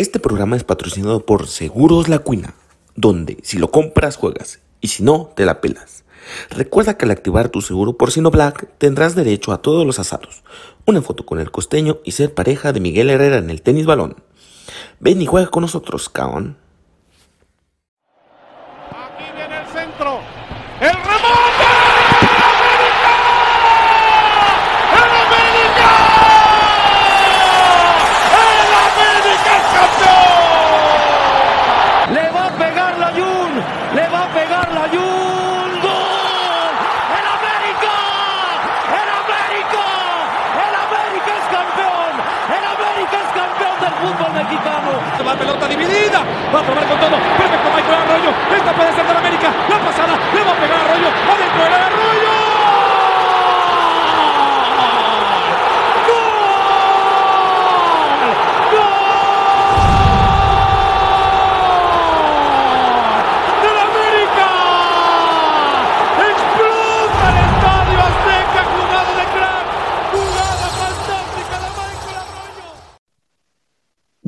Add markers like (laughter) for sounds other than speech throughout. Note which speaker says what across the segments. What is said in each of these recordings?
Speaker 1: Este programa es patrocinado por Seguros La Cuina, donde si lo compras juegas y si no te la pelas. Recuerda que al activar tu seguro por Sino Black tendrás derecho a todos los asados, una foto con el costeño y ser pareja de Miguel Herrera en el tenis balón. Ven y juega con nosotros, caón.
Speaker 2: Aquí viene el centro. El remonte. ¡El América! ¡El América es campeón!
Speaker 3: Le va a pegar la Jun, le va a pegar la Jun. ¡Gol! ¡El América! ¡El América! ¡El América es campeón! ¡El América es campeón del fútbol mexicano!
Speaker 2: Se va pelota dividida. Va a tomar con todo. Perfecto, Michael Arroyo. Esta puede ser del América. La pasada. Le va a pegar a Arroyo. Adentro el Arroyo. ¡Gol! ¡Del América! ¡Explota el estadio Azteca! ¡Jugada de crack! ¡Jugada fantástica de Michael Arroyo!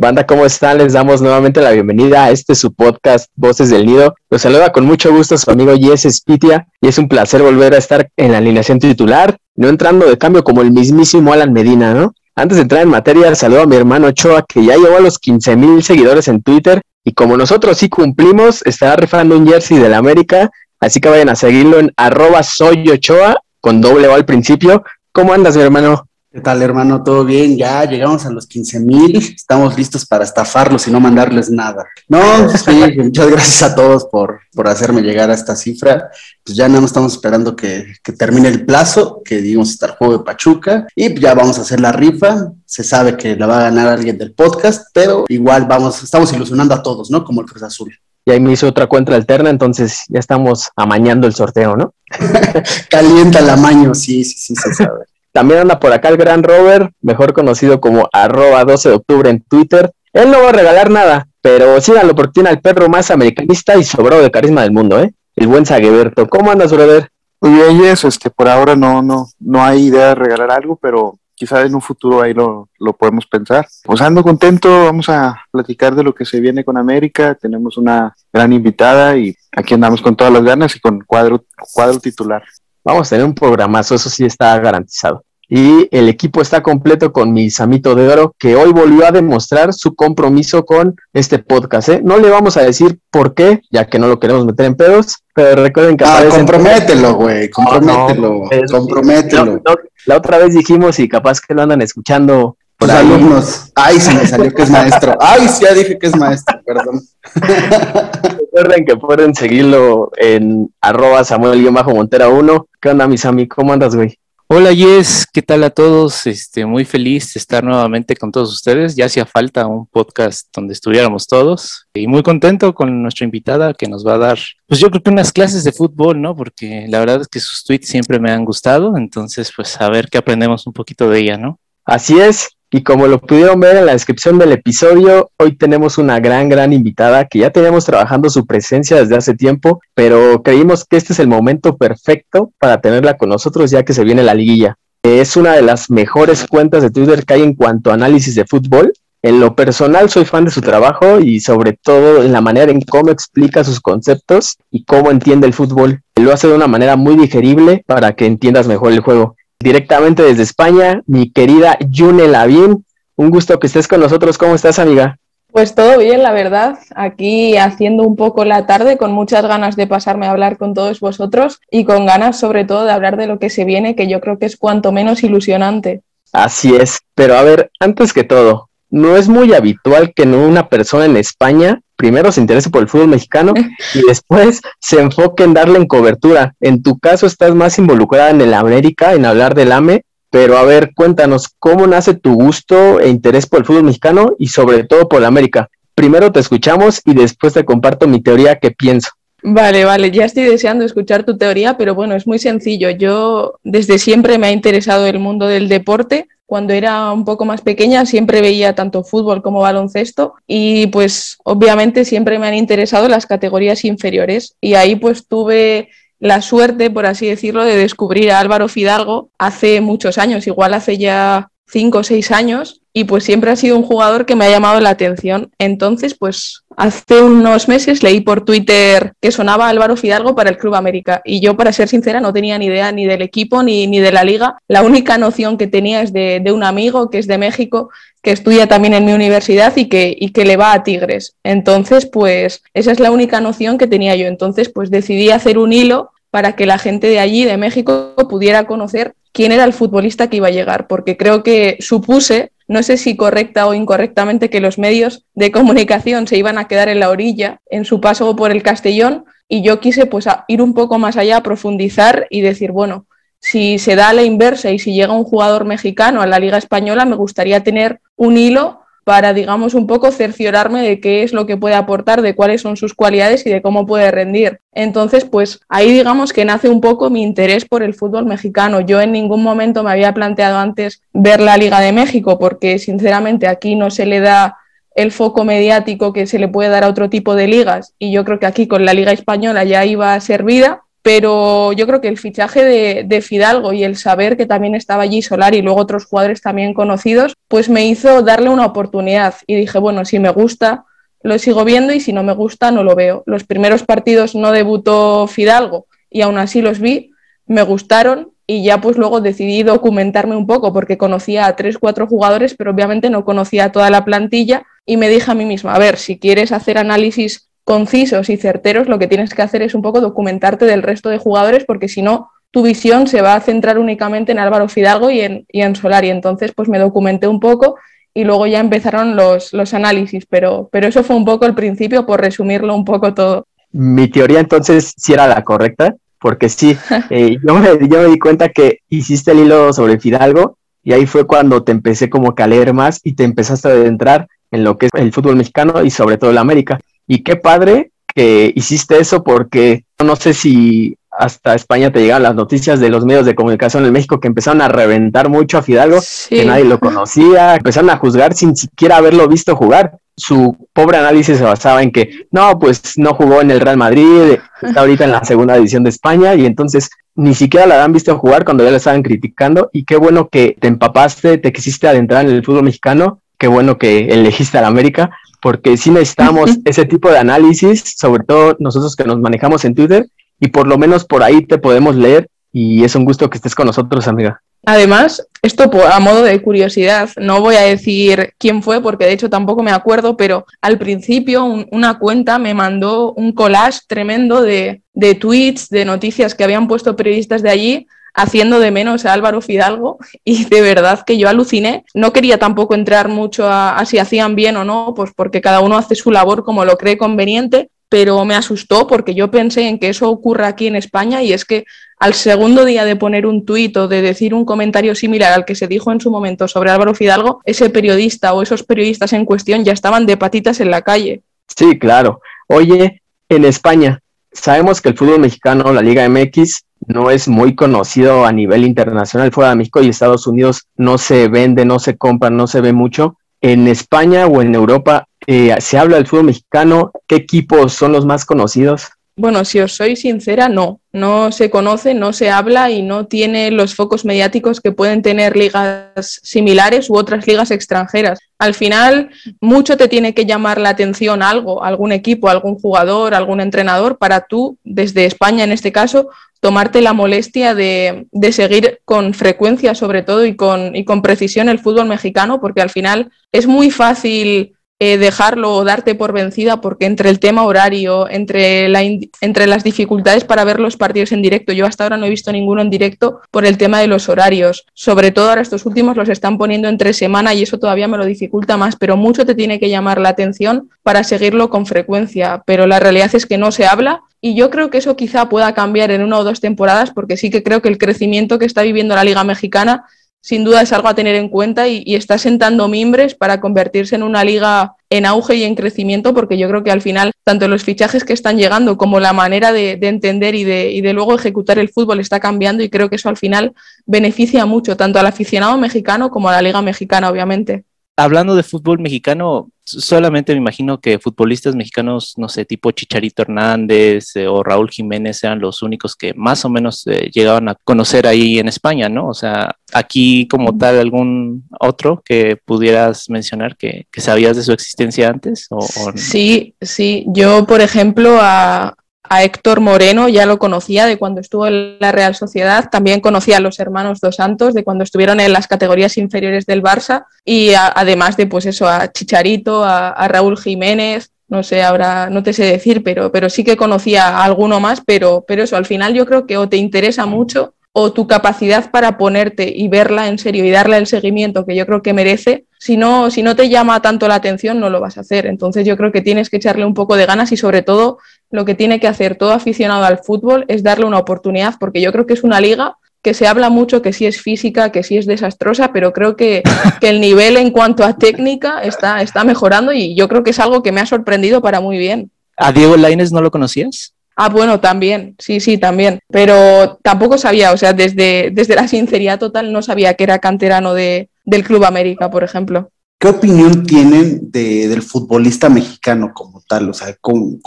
Speaker 4: Banda, ¿cómo están? Les damos nuevamente la bienvenida a este su podcast Voces del Nido. Los saluda con mucho gusto su amigo Jess Spitia y es un placer volver a estar en la alineación titular, no entrando de cambio como el mismísimo Alan Medina, ¿no? Antes de entrar en materia, saludo a mi hermano Ochoa que ya llegó a los 15 mil seguidores en Twitter y como nosotros sí cumplimos, estará rifando un jersey del América, así que vayan a seguirlo en arroba soy Ochoa con doble O al principio. ¿Cómo andas, mi hermano?
Speaker 5: ¿Qué tal, hermano? ¿Todo bien? Ya llegamos a los 15 mil. Estamos listos para estafarlos y no mandarles nada. No, sí, (laughs) muchas gracias a todos por, por hacerme llegar a esta cifra. Pues ya nada más estamos esperando que, que termine el plazo, que digamos está el juego de Pachuca y ya vamos a hacer la rifa. Se sabe que la va a ganar alguien del podcast, pero igual vamos, estamos ilusionando a todos, ¿no? Como el Cruz Azul.
Speaker 4: Y ahí me hizo otra cuenta alterna, entonces ya estamos amañando el sorteo, ¿no? (laughs)
Speaker 5: Calienta el amaño, sí, sí, sí, se sabe.
Speaker 4: También anda por acá el gran Robert, mejor conocido como arroba 12 de octubre en Twitter. Él no va a regalar nada, pero síganlo porque tiene al perro más americanista y sobrado de carisma del mundo, ¿eh? El buen Zagueberto. ¿Cómo andas, brother?
Speaker 6: Muy bien, Jess, este, por ahora no, no, no hay idea de regalar algo, pero quizá en un futuro ahí lo, lo podemos pensar. Pues ando contento, vamos a platicar de lo que se viene con América, tenemos una gran invitada y aquí andamos con todas las ganas y con cuadro, cuadro titular.
Speaker 4: Vamos a tener un programazo, eso sí está garantizado. Y el equipo está completo con mi Samito de Oro, que hoy volvió a demostrar su compromiso con este podcast. ¿eh? No le vamos a decir por qué, ya que no lo queremos meter en pedos, pero recuerden que
Speaker 5: Ah, compromételo, güey, compromételo,
Speaker 4: No, no,
Speaker 5: compromételo.
Speaker 4: No, no, la otra vez dijimos y capaz que lo andan escuchando
Speaker 5: Los
Speaker 4: ahí.
Speaker 5: alumnos. Ay, se me salió que es maestro. Ay, ya dije que es maestro, perdón. (laughs)
Speaker 4: Recuerden que pueden seguirlo en arroba Samuel-Montera 1. ¿Qué onda, mis amigos? ¿Cómo andas, güey?
Speaker 7: Hola Jess, ¿qué tal a todos? Este, muy feliz de estar nuevamente con todos ustedes. Ya hacía falta un podcast donde estuviéramos todos y muy contento con nuestra invitada que nos va a dar, pues yo creo que unas clases de fútbol, ¿no? Porque la verdad es que sus tweets siempre me han gustado, entonces pues a ver qué aprendemos un poquito de ella, ¿no?
Speaker 4: Así es, y como lo pudieron ver en la descripción del episodio, hoy tenemos una gran, gran invitada que ya teníamos trabajando su presencia desde hace tiempo, pero creímos que este es el momento perfecto para tenerla con nosotros ya que se viene la liguilla. Es una de las mejores cuentas de Twitter que hay en cuanto a análisis de fútbol. En lo personal soy fan de su trabajo y sobre todo en la manera en cómo explica sus conceptos y cómo entiende el fútbol. Lo hace de una manera muy digerible para que entiendas mejor el juego directamente desde España, mi querida Yune Lavín. Un gusto que estés con nosotros. ¿Cómo estás, amiga?
Speaker 8: Pues todo bien, la verdad. Aquí haciendo un poco la tarde, con muchas ganas de pasarme a hablar con todos vosotros y con ganas sobre todo de hablar de lo que se viene, que yo creo que es cuanto menos ilusionante.
Speaker 4: Así es. Pero a ver, antes que todo, no es muy habitual que una persona en España primero se interese por el fútbol mexicano y después se enfoque en darle en cobertura. En tu caso estás más involucrada en el América, en hablar del AME, pero a ver, cuéntanos, ¿cómo nace tu gusto e interés por el fútbol mexicano y sobre todo por el América? Primero te escuchamos y después te comparto mi teoría que pienso.
Speaker 8: Vale, vale, ya estoy deseando escuchar tu teoría, pero bueno, es muy sencillo. Yo desde siempre me ha interesado el mundo del deporte. Cuando era un poco más pequeña siempre veía tanto fútbol como baloncesto y pues obviamente siempre me han interesado las categorías inferiores y ahí pues tuve la suerte, por así decirlo, de descubrir a Álvaro Fidalgo hace muchos años, igual hace ya cinco o seis años, y pues siempre ha sido un jugador que me ha llamado la atención. Entonces, pues hace unos meses leí por Twitter que sonaba Álvaro Fidalgo para el Club América y yo, para ser sincera, no tenía ni idea ni del equipo ni, ni de la liga. La única noción que tenía es de, de, un amigo que es de México, que estudia también en mi universidad y que, y que le va a Tigres. Entonces, pues esa es la única noción que tenía yo. Entonces, pues decidí hacer un hilo para que la gente de allí, de México, pudiera conocer quién era el futbolista que iba a llegar, porque creo que supuse no sé si correcta o incorrectamente, que los medios de comunicación se iban a quedar en la orilla en su paso por el Castellón y yo quise pues ir un poco más allá, profundizar y decir, bueno, si se da la inversa y si llega un jugador mexicano a la Liga Española, me gustaría tener un hilo para, digamos, un poco cerciorarme de qué es lo que puede aportar, de cuáles son sus cualidades y de cómo puede rendir. Entonces, pues ahí digamos que nace un poco mi interés por el fútbol mexicano. Yo en ningún momento me había planteado antes ver la Liga de México, porque sinceramente aquí no se le da el foco mediático que se le puede dar a otro tipo de ligas y yo creo que aquí con la Liga Española ya iba servida pero yo creo que el fichaje de, Fidalgo y el saber que también estaba allí Solar y luego otros jugadores también conocidos, pues me hizo darle una oportunidad y dije, bueno, si me gusta, lo sigo viendo y si no me gusta, no lo veo. Los primeros partidos no debutó Fidalgo y aún así los vi, me gustaron y ya pues luego decidí documentarme un poco porque conocía a tres, cuatro jugadores, pero obviamente no conocía toda la plantilla y me dije a mí misma, a ver, si quieres hacer análisis concisos y certeros, lo que tienes que hacer es un poco documentarte del resto de jugadores, porque si no, tu visión se va a centrar únicamente en Álvaro Fidalgo y en, y en Solari. Entonces, pues me documenté un poco y luego ya empezaron los, los análisis, pero, pero eso fue un poco el principio, por resumirlo un poco todo.
Speaker 4: Mi teoría entonces sí era la correcta, porque sí, (laughs) eh, yo, me, yo me di cuenta que hiciste el hilo sobre Fidalgo y ahí fue cuando te empecé como que a leer más y te empezaste a adentrar en lo que es el fútbol mexicano y sobre todo el América. Y qué padre que hiciste eso porque no sé si hasta España te llegan las noticias de los medios de comunicación en México que empezaron a reventar mucho a Fidalgo, que nadie lo conocía, empezaron a juzgar sin siquiera haberlo visto jugar. Su pobre análisis se basaba en que no, pues no jugó en el Real Madrid, está ahorita en la segunda división de España y entonces ni siquiera la han visto jugar cuando ya la estaban criticando y qué bueno que te empapaste, te quisiste adentrar en el fútbol mexicano, qué bueno que elegiste a la América porque sí necesitamos ese tipo de análisis, sobre todo nosotros que nos manejamos en Twitter, y por lo menos por ahí te podemos leer y es un gusto que estés con nosotros, amiga.
Speaker 8: Además, esto a modo de curiosidad, no voy a decir quién fue porque de hecho tampoco me acuerdo, pero al principio una cuenta me mandó un collage tremendo de, de tweets, de noticias que habían puesto periodistas de allí haciendo de menos a Álvaro Fidalgo (laughs) y de verdad que yo aluciné. No quería tampoco entrar mucho a, si hacían bien o no, pues porque cada uno hace su labor como lo cree conveniente, pero me asustó porque yo pensé en que eso ocurra aquí en España y es que al segundo día de poner un tuit o de decir un comentario similar al que se dijo en su momento sobre Álvaro Fidalgo, ese periodista o esos periodistas en cuestión ya estaban de patitas en la calle.
Speaker 4: Sí, claro. Oye, en España, sabemos que el fútbol mexicano, la Liga MX, no es muy conocido a nivel internacional. Fuera de México y Estados Unidos no se vende, no se compra, no se ve mucho. En España o en Europa eh, se habla del fútbol mexicano. ¿Qué equipos son los más conocidos?
Speaker 8: Bueno, si os soy sincera, no. No se conoce, no se habla y no tiene los focos mediáticos que pueden tener ligas similares u otras ligas extranjeras. Al final, mucho te tiene que llamar la atención algo, algún equipo, algún jugador, algún entrenador, para tú, desde España en este caso, tomarte la molestia de, de, seguir con frecuencia, sobre todo, y con, y con precisión el fútbol mexicano, porque al final es muy fácil eh, dejarlo o darte por vencida porque entre el tema horario, entre, la entre las dificultades para ver los partidos en directo, yo hasta ahora no he visto ninguno en directo por el tema de los horarios. Sobre todo ahora estos últimos los están poniendo entre semana y eso todavía me lo dificulta más, pero mucho te tiene que llamar la atención para seguirlo con frecuencia, pero la realidad es que no se habla y yo creo que eso quizá pueda cambiar en una o dos temporadas porque sí que creo que el crecimiento que está viviendo la Liga Mexicana sin duda es algo a tener en cuenta y, está sentando mimbres para convertirse en una liga en auge y en crecimiento, porque yo creo que al final tanto los fichajes que están llegando como la manera de, entender y de, y de, luego ejecutar el fútbol está cambiando y creo que eso al final beneficia mucho tanto al aficionado mexicano como a la liga mexicana, obviamente.
Speaker 7: Hablando de fútbol mexicano, solamente me imagino que futbolistas mexicanos, no sé, tipo Chicharito Hernández eh, o Raúl Jiménez eran los únicos que más o menos eh, llegaban a conocer ahí en España, ¿no? O sea, aquí como tal, algún otro que pudieras mencionar que, sabías de su existencia antes? O,
Speaker 8: Sí, sí. Yo, por ejemplo, a, a Héctor Moreno ya lo conocía de cuando estuvo en la Real Sociedad, también conocía a los hermanos Dos Santos de cuando estuvieron en las categorías inferiores del Barça y además de pues eso a Chicharito, a, Raúl Jiménez, no sé, ahora no te sé decir, pero, pero sí que conocía a alguno más, pero, pero eso, al final yo creo que o te interesa mucho o tu capacidad para ponerte y verla en serio y darle el seguimiento que yo creo que merece, si no, si no te llama tanto la atención no lo vas a hacer. Entonces yo creo que tienes que echarle un poco de ganas y sobre todo lo que tiene que hacer todo aficionado al fútbol es darle una oportunidad, porque yo creo que es una liga que se habla mucho que sí es física, que sí es desastrosa, pero creo que, el nivel en cuanto a técnica está, está mejorando y yo creo que es algo que me ha sorprendido para muy bien.
Speaker 7: ¿A Diego Laines no lo conocías?
Speaker 8: Ah, bueno, también, sí, sí, también. Pero tampoco sabía, o sea, desde, desde la sinceridad total no sabía que era canterano de, del Club América, por ejemplo.
Speaker 5: ¿Qué opinión tienen del futbolista mexicano como tal? O sea, ¿cómo,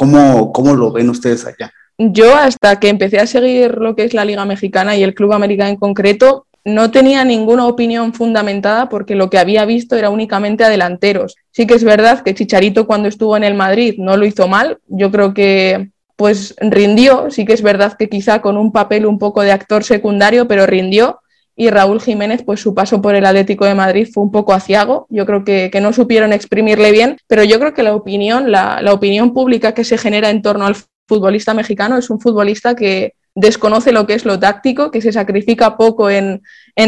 Speaker 5: cómo, lo ven ustedes allá?
Speaker 8: Yo hasta que empecé a seguir lo que es la Liga Mexicana y el Club América en concreto, no tenía ninguna opinión fundamentada porque lo que había visto era únicamente a delanteros. Sí que es verdad que Chicharito cuando estuvo en el Madrid no lo hizo mal. Yo creo que pues rindió. Sí que es verdad que quizá con un papel un poco de actor secundario, pero rindió y Raúl Jiménez, pues su paso por el Atlético de Madrid fue un poco aciago. Yo creo que, no supieron exprimirle bien, pero yo creo que la opinión, la, opinión pública que se genera en torno al futbolista mexicano es un futbolista que desconoce lo que es lo táctico, que se sacrifica poco en,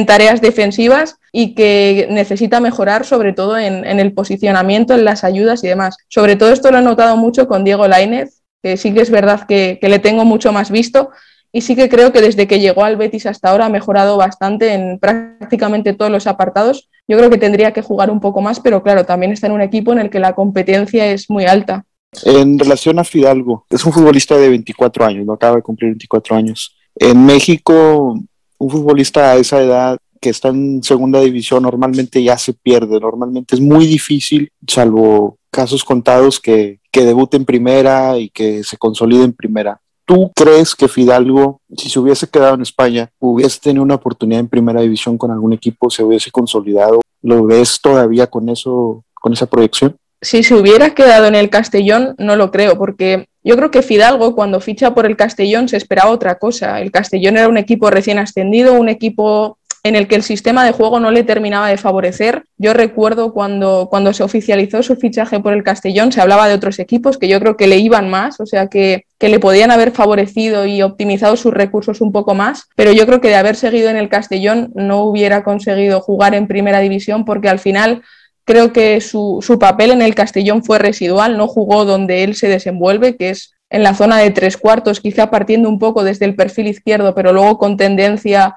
Speaker 8: tareas defensivas y que necesita mejorar sobre todo en, el posicionamiento, en las ayudas y demás. Sobre todo esto lo he notado mucho con Diego Lainez, que sí que es verdad que, que le tengo mucho más visto, y sí que creo que desde que llegó al Betis hasta ahora ha mejorado bastante en prácticamente todos los apartados. Yo creo que tendría que jugar un poco más, pero claro, también está en un equipo en el que la competencia es muy alta.
Speaker 6: En relación a Fidalgo, es un futbolista de 24 años, no acaba de cumplir 24 años. En México, un futbolista a esa edad que está en segunda división normalmente ya se pierde, normalmente es muy difícil, salvo casos contados que, que debute en primera y que se consolide en primera. ¿Tú crees que Fidalgo, si se hubiese quedado en España, hubiese tenido una oportunidad en primera división con algún equipo, se hubiese consolidado? ¿Lo ves todavía con eso, con esa proyección?
Speaker 8: Si se hubiera quedado en el Castellón, no lo creo, porque yo creo que Fidalgo, cuando ficha por el Castellón, se esperaba otra cosa. El Castellón era un equipo recién ascendido, un equipo en el que el sistema de juego no le terminaba de favorecer. Yo recuerdo cuando, cuando se oficializó su fichaje por el Castellón, se hablaba de otros equipos que yo creo que le iban más, o sea, que, que le podían haber favorecido y optimizado sus recursos un poco más, pero yo creo que de haber seguido en el Castellón no hubiera conseguido jugar en primera división porque al final creo que su, su papel en el Castellón fue residual, no jugó donde él se desenvuelve, que es en la zona de tres cuartos, quizá partiendo un poco desde el perfil izquierdo, pero luego con tendencia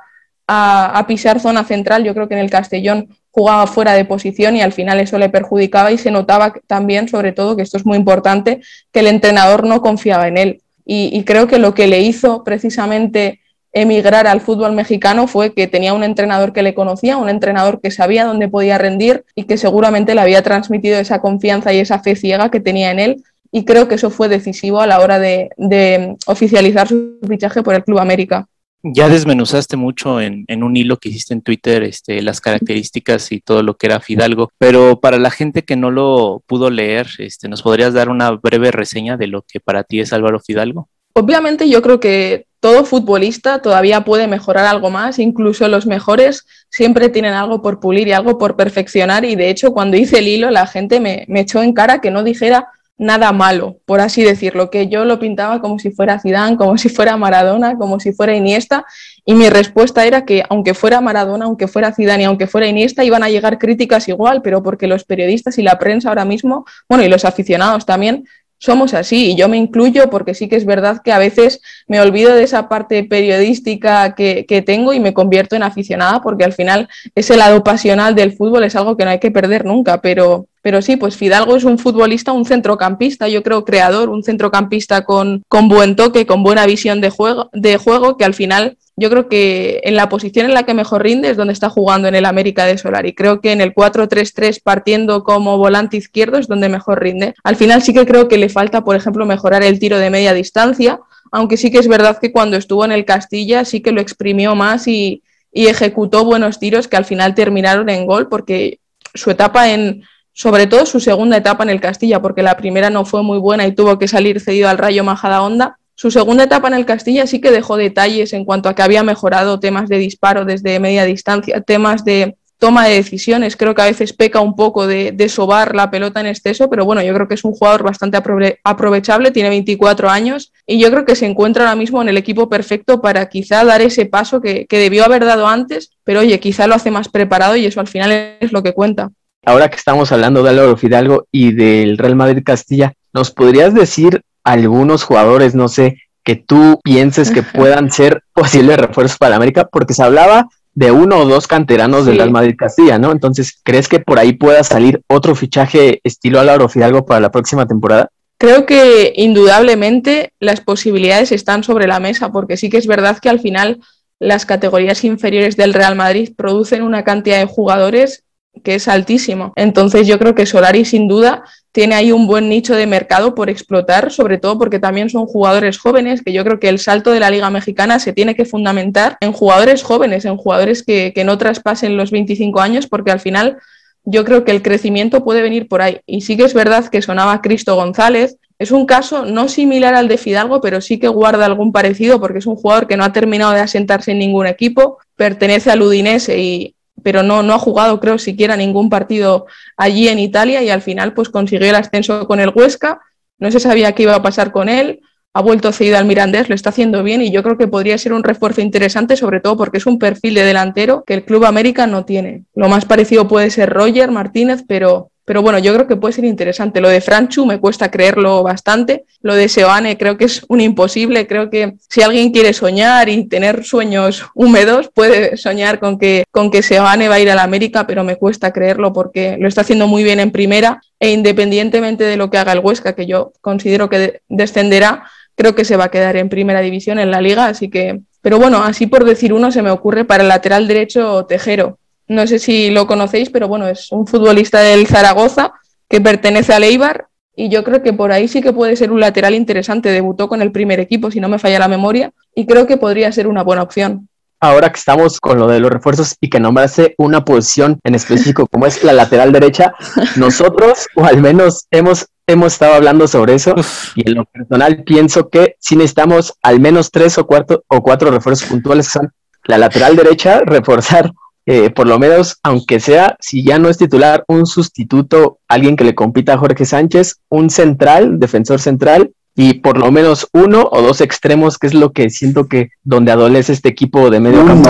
Speaker 8: a, pisar zona central. Yo creo que en el Castellón jugaba fuera de posición y al final eso le perjudicaba y se notaba también, sobre todo, que esto es muy importante, que el entrenador no confiaba en él. Y, creo que lo que le hizo precisamente emigrar al fútbol mexicano fue que tenía un entrenador que le conocía, un entrenador que sabía dónde podía rendir y que seguramente le había transmitido esa confianza y esa fe ciega que tenía en él. Y creo que eso fue decisivo a la hora de, de oficializar su fichaje por el Club América
Speaker 7: ya desmenuzaste mucho en, un hilo que hiciste en Twitter este, las características y todo lo que era Fidalgo, pero para la gente que no lo pudo leer, este, ¿nos podrías dar una breve reseña de lo que para ti es Álvaro Fidalgo?
Speaker 8: Obviamente yo creo que todo futbolista todavía puede mejorar algo más, incluso los mejores siempre tienen algo por pulir y algo por perfeccionar y de hecho cuando hice el hilo la gente me, me echó en cara que no dijera nada malo, por así decirlo, que yo lo pintaba como si fuera Zidane, como si fuera Maradona, como si fuera Iniesta, y mi respuesta era que aunque fuera Maradona, aunque fuera Zidane y aunque fuera Iniesta, iban a llegar críticas igual, pero porque los periodistas y la prensa ahora mismo, bueno, y los aficionados también, somos así y yo me incluyo porque sí que es verdad que a veces me olvido de esa parte periodística que, que, tengo y me convierto en aficionada porque al final ese lado pasional del fútbol es algo que no hay que perder nunca, pero, pero sí, pues Fidalgo es un futbolista, un centrocampista, yo creo creador, un centrocampista con, con buen toque, con buena visión de juego, de juego que al final yo creo que en la posición en la que mejor rinde es donde está jugando en el América de Solari. Creo que en el 4-3-3 partiendo como volante izquierdo es donde mejor rinde. Al final sí que creo que le falta, por ejemplo, mejorar el tiro de media distancia, aunque sí que es verdad que cuando estuvo en el Castilla sí que lo exprimió más y, ejecutó buenos tiros que al final terminaron en gol porque su etapa en, sobre todo su segunda etapa en el Castilla, porque la primera no fue muy buena y tuvo que salir cedido al Rayo Majada Honda. Su segunda etapa en el Castilla sí que dejó detalles en cuanto a que había mejorado temas de disparo desde media distancia, temas de toma de decisiones. Creo que a veces peca un poco de, sobar la pelota en exceso, pero bueno, yo creo que es un jugador bastante aprovechable, tiene 24 años y yo creo que se encuentra ahora mismo en el equipo perfecto para quizá dar ese paso que, que debió haber dado antes, pero oye, quizá lo hace más preparado y eso al final es lo que cuenta
Speaker 4: ahora que estamos hablando de Álvaro Fidalgo y del Real Madrid Castilla, ¿nos podrías decir algunos jugadores, no sé, que tú pienses que (laughs) puedan ser posibles refuerzos para América? Porque se hablaba de uno o dos canteranos del Real Madrid Castilla, ¿no? Entonces, ¿crees que por ahí pueda salir otro fichaje estilo Álvaro Fidalgo para la próxima temporada?
Speaker 8: Creo que indudablemente las posibilidades están sobre la mesa, porque sí que es verdad que al final las categorías inferiores del Real Madrid producen una cantidad de jugadores que es altísimo. Entonces yo creo que Solari sin duda tiene ahí un buen nicho de mercado por explotar, sobre todo porque también son jugadores jóvenes, que yo creo que el salto de la Liga Mexicana se tiene que fundamentar en jugadores jóvenes, en jugadores que, no traspasen los 25 años, porque al final yo creo que el crecimiento puede venir por ahí. Y sí que es verdad que sonaba Cristo González. Es un caso no similar al de Fidalgo, pero sí que guarda algún parecido porque es un jugador que no ha terminado de asentarse en ningún equipo, pertenece al Udinese y, pero no, no ha jugado, creo, siquiera ningún partido allí en Italia y al final pues consiguió el ascenso con el Huesca. No se sabía qué iba a pasar con él. Ha vuelto cedido al Mirandés, lo está haciendo bien y yo creo que podría ser un refuerzo interesante, sobre todo porque es un perfil de delantero que el Club América no tiene. Lo más parecido puede ser Roger Martínez, pero pero bueno, yo creo que puede ser interesante. Lo de Franchu me cuesta creerlo bastante. Lo de Seoane creo que es un imposible. Creo que si alguien quiere soñar y tener sueños húmedos, puede soñar con que, con que Seoane va a ir a la América, pero me cuesta creerlo porque lo está haciendo muy bien en primera e independientemente de lo que haga el Huesca, que yo considero que descenderá, creo que se va a quedar en primera división en la liga. Así que, pero bueno, así por decir uno, se me ocurre para el lateral derecho Tejero no sé si lo conocéis, pero bueno, es un futbolista del Zaragoza que pertenece al Eibar y yo creo que por ahí sí que puede ser un lateral interesante. Debutó con el primer equipo, si no me falla la memoria, y creo que podría ser una buena opción.
Speaker 4: Ahora que estamos con lo de los refuerzos y que nombrase una posición en específico como es la lateral derecha, (laughs) nosotros, o al menos hemos, hemos estado hablando sobre eso, y en lo personal pienso que si necesitamos al menos tres o cuatro, o cuatro refuerzos puntuales, son la lateral derecha, reforzar eh, por lo menos, aunque sea, si ya no es titular, un sustituto, alguien que le compita a Jorge Sánchez, un central, defensor central, y por lo menos uno o dos extremos, que es lo que siento que donde adolece este equipo de medio campo.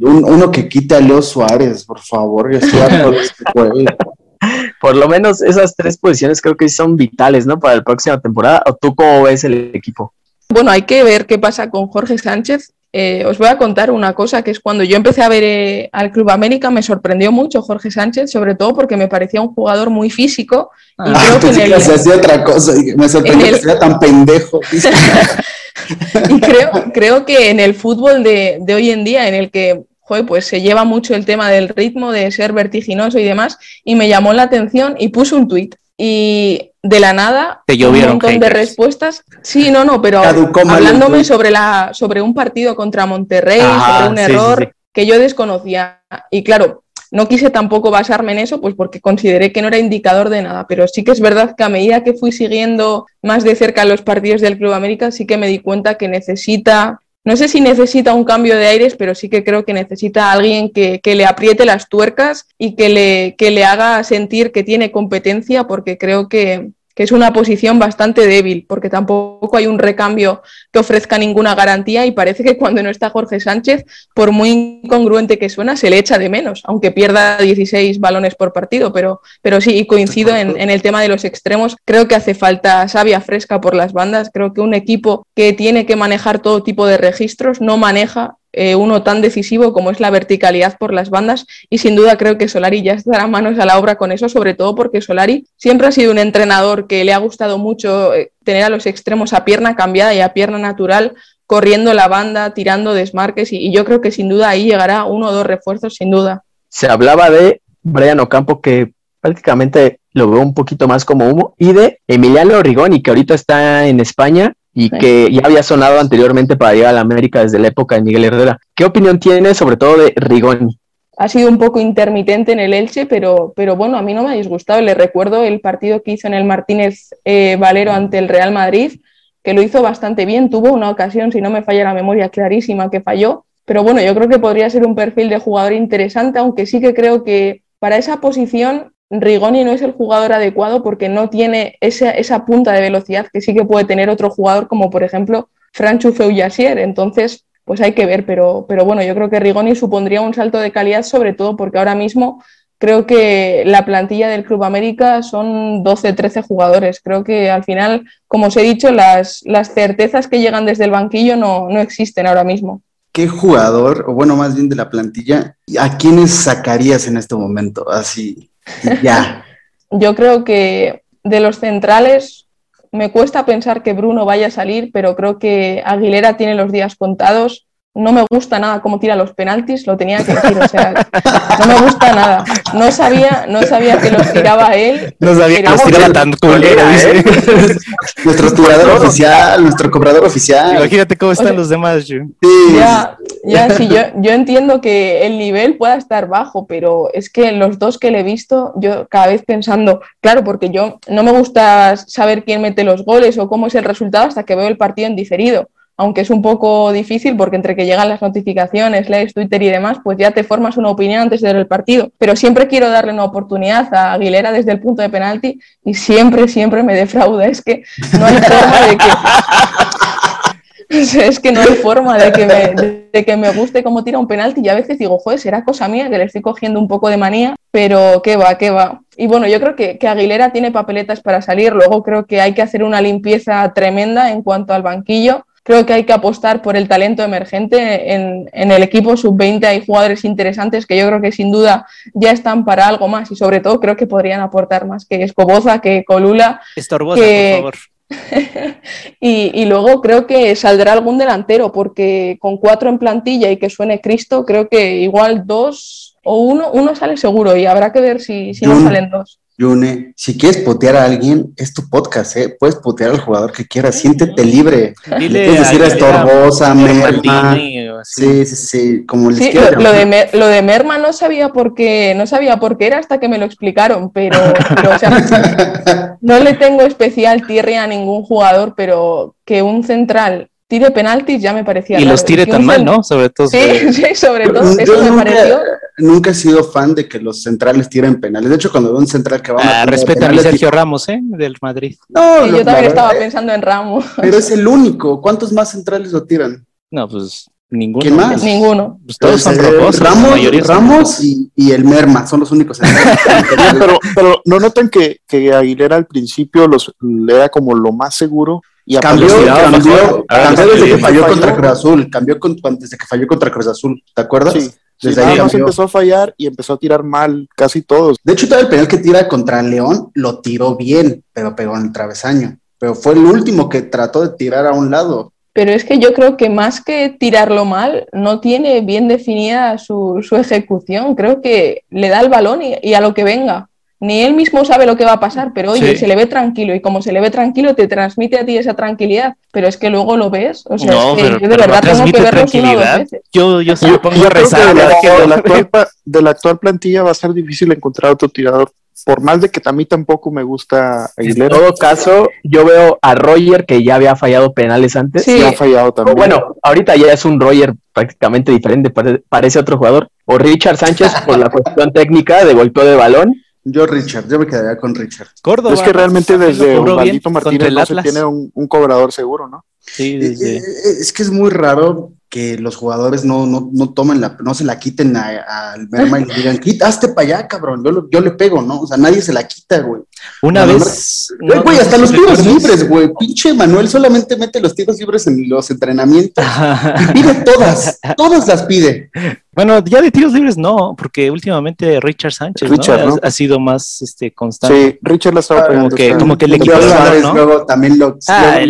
Speaker 5: uno que quita a Leo Suárez, por favor, (laughs)
Speaker 4: por lo menos esas tres posiciones creo que son vitales, ¿no? Para la próxima temporada. ¿O tú cómo ves el equipo?
Speaker 8: Bueno, hay que ver qué pasa con Jorge Sánchez. Eh, os voy a contar una cosa, que es cuando yo empecé a ver eh, al Club América me sorprendió mucho Jorge Sánchez, sobre todo porque me parecía un jugador muy físico.
Speaker 5: Y ah, creo que, hacía otra cosa, me sorprendió que sea tan pendejo. (laughs)
Speaker 8: y creo, creo que en el fútbol de, de hoy en día, en el que pues se lleva mucho el tema del ritmo, de ser vertiginoso y demás, y me llamó la atención y puse un tuit. Y de la nada un montón de respuestas. Sí, no, no, pero hablándome sobre, la, sobre un partido contra Monterrey, sobre un error que yo desconocía. Y claro, no quise tampoco basarme en eso, pues porque consideré que no era indicador de nada, pero sí que es verdad que a medida que fui siguiendo más de cerca los partidos del Club América, sí que me di cuenta que necesita no sé si necesita un cambio de aires, pero sí que creo que necesita alguien que, le apriete las tuercas y que le, que le haga sentir que tiene competencia, porque creo que, que es una posición bastante débil, porque tampoco hay un recambio que ofrezca ninguna garantía y parece que cuando no está Jorge Sánchez, por muy incongruente que suena, se le echa de menos, aunque pierda 16 balones por partido, pero, pero sí, y coincido en, en el tema de los extremos, creo que hace falta savia fresca por las bandas, creo que un equipo que tiene que manejar todo tipo de registros no maneja eh, uno tan decisivo como es la verticalidad por las bandas y sin duda creo que Solari ya estará manos a la obra con eso, sobre todo porque Solari siempre ha sido un entrenador que le ha gustado mucho eh, tener a los extremos a pierna cambiada y a pierna natural corriendo la banda, tirando desmarques y, yo creo que sin duda ahí llegará uno o dos refuerzos sin duda.
Speaker 4: Se hablaba de Brian Ocampo que prácticamente lo veo un poquito más como humo y de Emiliano Rigoni que ahorita está en España y
Speaker 8: Sí.
Speaker 4: que ya había sonado anteriormente para llegar a la América desde la época de Miguel Herrera. ¿Qué opinión tienes sobre todo de Rigoni?
Speaker 8: ha sido un poco intermitente en el Elche, pero, pero bueno, a mí no me ha disgustado. Le recuerdo el partido que hizo en el Martínez eh, Valero ante el Real Madrid, que lo hizo bastante bien. Tuvo una ocasión, si no me falla la memoria, clarísima que falló. Pero bueno, yo creo que podría ser un perfil de jugador interesante, aunque sí que creo que para esa posición Rigoni no es el jugador adecuado porque no tiene esa, punta de velocidad que sí que puede tener otro jugador como por ejemplo Franchu Feuillasier. Entonces, pues hay que ver, pero, bueno, yo creo que Rigoni supondría un salto de calidad, sobre todo porque ahora mismo creo que la plantilla del Club América son 12, 13 jugadores. Creo que al final, como os he dicho, las, las certezas que llegan desde el banquillo no, no existen ahora mismo.
Speaker 5: ¿Qué jugador, o bueno, más bien de la plantilla, a quiénes sacarías en este momento? Así, (laughs) ya.
Speaker 8: Yo creo que de los centrales me cuesta pensar que Bruno vaya a salir, pero creo que Aguilera tiene los días contados. No me gusta nada cómo tira los penaltis, lo tenía que decir, o sea, no me gusta nada. No sabía, no sabía que los tiraba él.
Speaker 7: No sabía que los tiraba tan culero, dice. (laughs)
Speaker 5: nuestro tirador oficial, nuestro cobrador oficial.
Speaker 7: Imagínate cómo están los demás, yo.
Speaker 5: Sí,
Speaker 8: Ya, ya, sí, yo, yo entiendo que el nivel pueda estar bajo, pero es que los dos que le he visto, yo cada vez pensando, claro, porque yo no me gusta saber quién mete los goles o cómo es el resultado hasta que veo el partido en diferido, aunque es un poco difícil porque entre que llegan las notificaciones, lees Twitter y demás, pues ya te formas una opinión antes de ver el partido. Pero siempre quiero darle una oportunidad a Aguilera desde el punto de penalti y siempre, siempre me defrauda. Es que no hay forma de que (laughs) es que no hay forma de que, me, de, que me guste cómo tira un penalti y a veces digo, joder, será cosa mía que le estoy cogiendo un poco de manía, pero qué va, qué va. Y bueno, yo creo que, que Aguilera tiene papeletas para salir, luego creo que hay que hacer una limpieza tremenda en cuanto al banquillo. Creo que hay que apostar por el talento emergente. En, en el equipo sub-20 hay jugadores interesantes que yo creo que sin duda ya están para algo más y sobre todo creo que podrían aportar más que Escoboza, que Colula
Speaker 7: Estorbosa,
Speaker 8: Que-
Speaker 7: por favor. (laughs)
Speaker 8: y, y luego creo que saldrá algún delantero, porque con cuatro en plantilla y que suene Cristo, creo que igual dos o uno, uno sale seguro y habrá que ver si, si no salen dos.
Speaker 5: Yune, si quieres putear a alguien, es tu podcast, ¿eh? Puedes putear al jugador que quieras, siéntete libre.
Speaker 7: Dile
Speaker 5: puedes decir a Estorbosa, Merma. Sí, sí, sí, como les
Speaker 8: Sí,
Speaker 5: quieras
Speaker 8: lo, lo de
Speaker 5: llamar.
Speaker 8: Mer- lo de Merma no sabía por qué, no sabía por qué era hasta que me lo explicaron, pero, pero, o sea, (laughs) no le tengo especial tierra a ningún jugador, pero que un central tire penaltis ya me parecía
Speaker 7: Y
Speaker 8: raro.
Speaker 7: los tire tan
Speaker 8: un
Speaker 7: mal, ¿no? Sobre todo.
Speaker 8: Sí, (laughs) sí, sobre todo,
Speaker 5: Yo
Speaker 8: eso me
Speaker 5: nunca,
Speaker 8: pareció.
Speaker 5: nunca he sido fan de que los centrales tiren penales. De hecho, cuando veo un central que va a
Speaker 7: Ah, respeta a Sergio Ramos, ¿eh? Del Madrid.
Speaker 5: No,
Speaker 8: Sí,
Speaker 5: lo-
Speaker 8: yo también estaba
Speaker 5: verdad,
Speaker 8: pensando en Ramos.
Speaker 5: Pero es el único. ¿Cuántos más centrales lo tiran?
Speaker 7: No, pues ninguno.
Speaker 5: ¿Quién más?
Speaker 8: Ninguno.
Speaker 7: Pues todos son
Speaker 5: Eh,
Speaker 7: la
Speaker 5: Ramos, Ramos y, y el Merma son los únicos centrales. (laughs)
Speaker 6: pero, pero no notan que, que Aguilera al principio los era como lo más seguro y a
Speaker 5: cambió, cambió, cambió desde que falló contra Cruz Azul. Cambió con- desde que falló contra Cruz Azul. ¿Te acuerdas?
Speaker 6: Sí, sí,
Speaker 5: Desde
Speaker 6: nada
Speaker 5: ahí
Speaker 6: más empezó a fallar y empezó a tirar mal casi todos.
Speaker 5: De hecho, todo el penal que tira contra León lo tiró bien, pero pegó en el travesaño. Pero fue el último que trató de tirar a un lado.
Speaker 8: Pero es que yo creo que más que tirarlo mal, no tiene bien definida su, su ejecución. Creo que le da el balón y, y a lo que venga. Ni él mismo sabe lo que va a pasar, pero oye,
Speaker 7: Sí.
Speaker 8: se le ve tranquilo y como se le ve tranquilo te transmite a ti esa tranquilidad, pero es que luego lo ves, o sea,
Speaker 7: No,
Speaker 8: es que
Speaker 7: pero,
Speaker 8: yo de
Speaker 7: pero no
Speaker 8: verdad tengo que
Speaker 7: transmite
Speaker 8: verlos una o dos
Speaker 7: tranquilidad.
Speaker 8: veces.
Speaker 7: Yo, yo se
Speaker 6: Yo,
Speaker 7: lo pongo
Speaker 6: yo
Speaker 7: a rezar.
Speaker 6: de la, de la actual, de la actual plantilla va a ser difícil encontrar otro tirador. Por más de que a mí tampoco me gusta
Speaker 4: En
Speaker 6: Aguilera,
Speaker 4: todo caso, yo veo a Roger que ya había fallado penales antes.
Speaker 8: Sí.
Speaker 6: ha fallado también.
Speaker 4: bueno, ahorita ya es un Roger prácticamente diferente, pare- parece otro jugador. O Richard Sánchez por la cuestión técnica de golpeo de balón.
Speaker 5: Yo, Richard, yo me quedaría con Richard.
Speaker 7: Córdoba,
Speaker 6: es que realmente desde
Speaker 7: contra
Speaker 6: Martínez no se tiene un, un cobrador seguro, ¿no?
Speaker 7: Sí,
Speaker 5: Eh,
Speaker 7: desde-
Speaker 5: eh, Es que es muy raro que los jugadores no, no, no tomen la, no se la quiten a- al Merma y le digan, quita, hazte para allá, cabrón, yo, lo- yo le pego, ¿no? O sea, nadie se la quita, güey.
Speaker 7: Una
Speaker 5: No,
Speaker 7: vez
Speaker 5: No, güey, hasta los tiros libres, güey. Pinche Manuel solamente mete los tiros libres en los entrenamientos y pide todas, (laughs) todas las pide.
Speaker 7: Bueno, ya de tiros libres no, porque últimamente Richard Sánchez Ha, sido más este, constante.
Speaker 6: Sí, Richard la estaba
Speaker 7: como que, como que le quitó
Speaker 5: ¿no? luego también lo,
Speaker 7: ah,